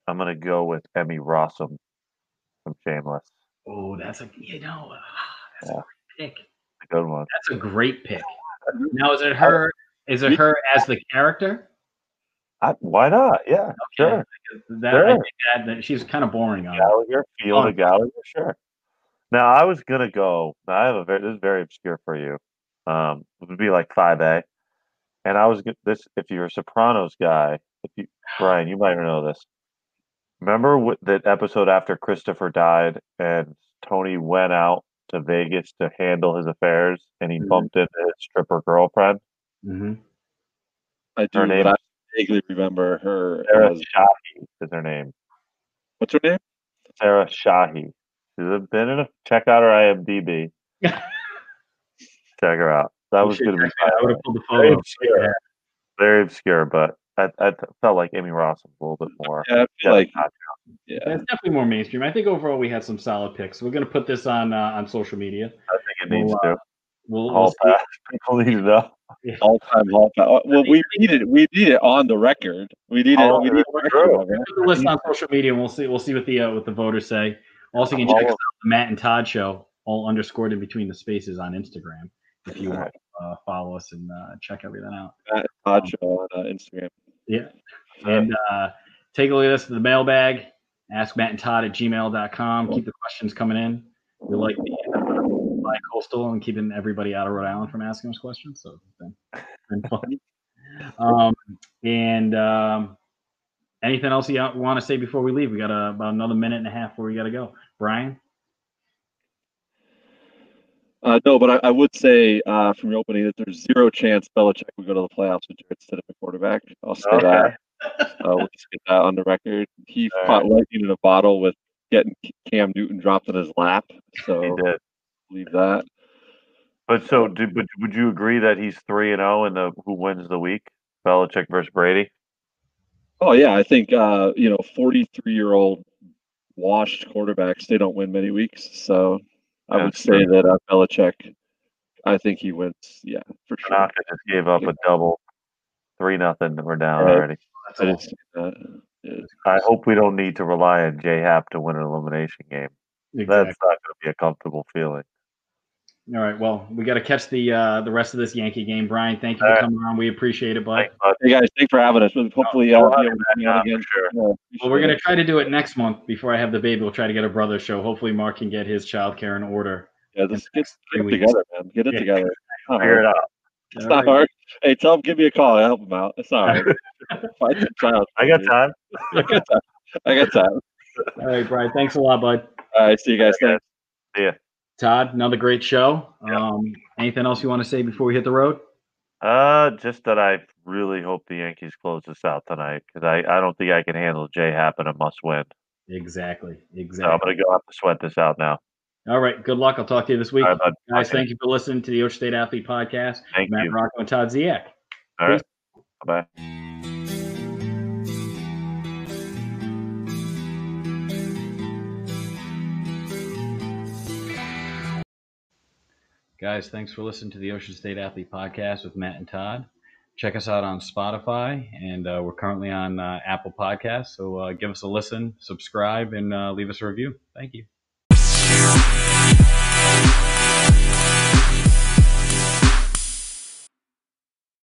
I'm gonna go with Emmy Rossum from Shameless. Oh, that's a you know, ah, that's Yeah. a great pick. A good one. That's a great pick. Now is it her? Is it her as the character? I, why not? Yeah, sure. That Sure. that, that she's kind of boring on. Gallagher, Field Oh. Gallagher, sure. Now I was gonna go. I have a very this is very obscure for you. Um, it would be like five A, and I was this if you're a Sopranos guy. If you Brian, you might know this. Remember what, that episode after Christopher died, and Tony went out to Vegas to handle his affairs, and he Mhm. bumped into his stripper girlfriend, hmm I do, Her name- I vaguely remember her. Sarah As, Shahi is her name. what's her name? Sarah Shahi. She's been in a check out her IMDb. Check her out. That was going to be I would have pulled the very photo. obscure. Very obscure, but I, I felt like Amy Ross was a little bit more. Yeah, I feel like yeah. It's definitely more mainstream. I think overall we had some solid picks. We're gonna put this on uh, on social media. I think it needs We'll, uh, to. We'll, we'll All see. pass. People need to know. all time hall pass. Well, we need it. We need it on the record. We need it. We need that's the true. record of it. Put the list on social media, and we'll see. We'll see what the uh, what the voters say. Also, you can check us out the Matt and Todd show, all underscored in between the spaces on Instagram. If you want to uh, follow us and uh, check everything out. Matt Todd show on uh, Instagram. Yeah. And uh, take a look at this the mailbag. Ask Matt and Todd at gmail.com. Keep the questions coming in. We like the uh, by coastal and keeping everybody out of Rhode Island from asking us questions. So it's been, been fun. Um, and um, anything else you want to say before we leave? We got uh, about another minute and a half where we got to go. Brian? Uh, no, but I, I would say uh, from your opening that there's zero chance Belichick would go to the playoffs with Jarrett Stidham at quarterback. I'll say Okay. that. Uh, we'll just get that on the record. He All fought lightning in a bottle with getting Cam Newton dropped in his lap. He So did. believe that. But so, do, but would you agree that he's three and zero in the who wins the week? Belichick versus Brady. Oh yeah, I think uh, you know, 43 year old washed quarterbacks they don't win many weeks. So I would say true. that uh, Belichick, I think he wins. Yeah, for sure. Tanaka just gave up a double, three nothing. We're down Right. already. That's I all. didn't see that. Yeah. I hope we don't need to rely on J Happ to win an elimination game. Exactly. That's not going to be a comfortable feeling. All right. Well, we got to catch the uh, the rest of this Yankee game. Brian, thank you All for right. coming on. We appreciate it, bud. Thanks. Hey guys, thanks for having us. Hopefully, No, I'll be no, able to be no, on again. sure. Yeah, Well, we're gonna try to do it next month before I have the baby. We'll try to get a brother show. Hopefully, Mark can get his childcare in order. Yeah, this get, get it together, man. Get it Yeah. together. It's not Figure it out. It's All not right. hard. Hey, tell him give me a call. I'll help him out. It's all right. Find some child. I got time. I got time. I got time. All right, Brian. Thanks a lot, bud. All right, see you guys. Okay. Thanks. Todd, another great show. Yeah. Um, anything else you want to say before we hit the road? Uh, just that I really hope the Yankees close this out tonight because I, I don't think I can handle J Happ in a must win. Exactly. So I'm going to go have to sweat this out now. All right. Good luck. I'll talk to you this week. Right. Guys, Okay. thank you for listening to the Ocean State Athlete Podcast. Thank Matt you. Rocco and Todd Ziak. All right. Bye. Guys, thanks for listening to the Ocean State Athlete Podcast with Matt and Todd. Check us out on Spotify, and uh, we're currently on uh, Apple Podcasts. So uh, give us a listen, subscribe, and uh, leave us a review. Thank you.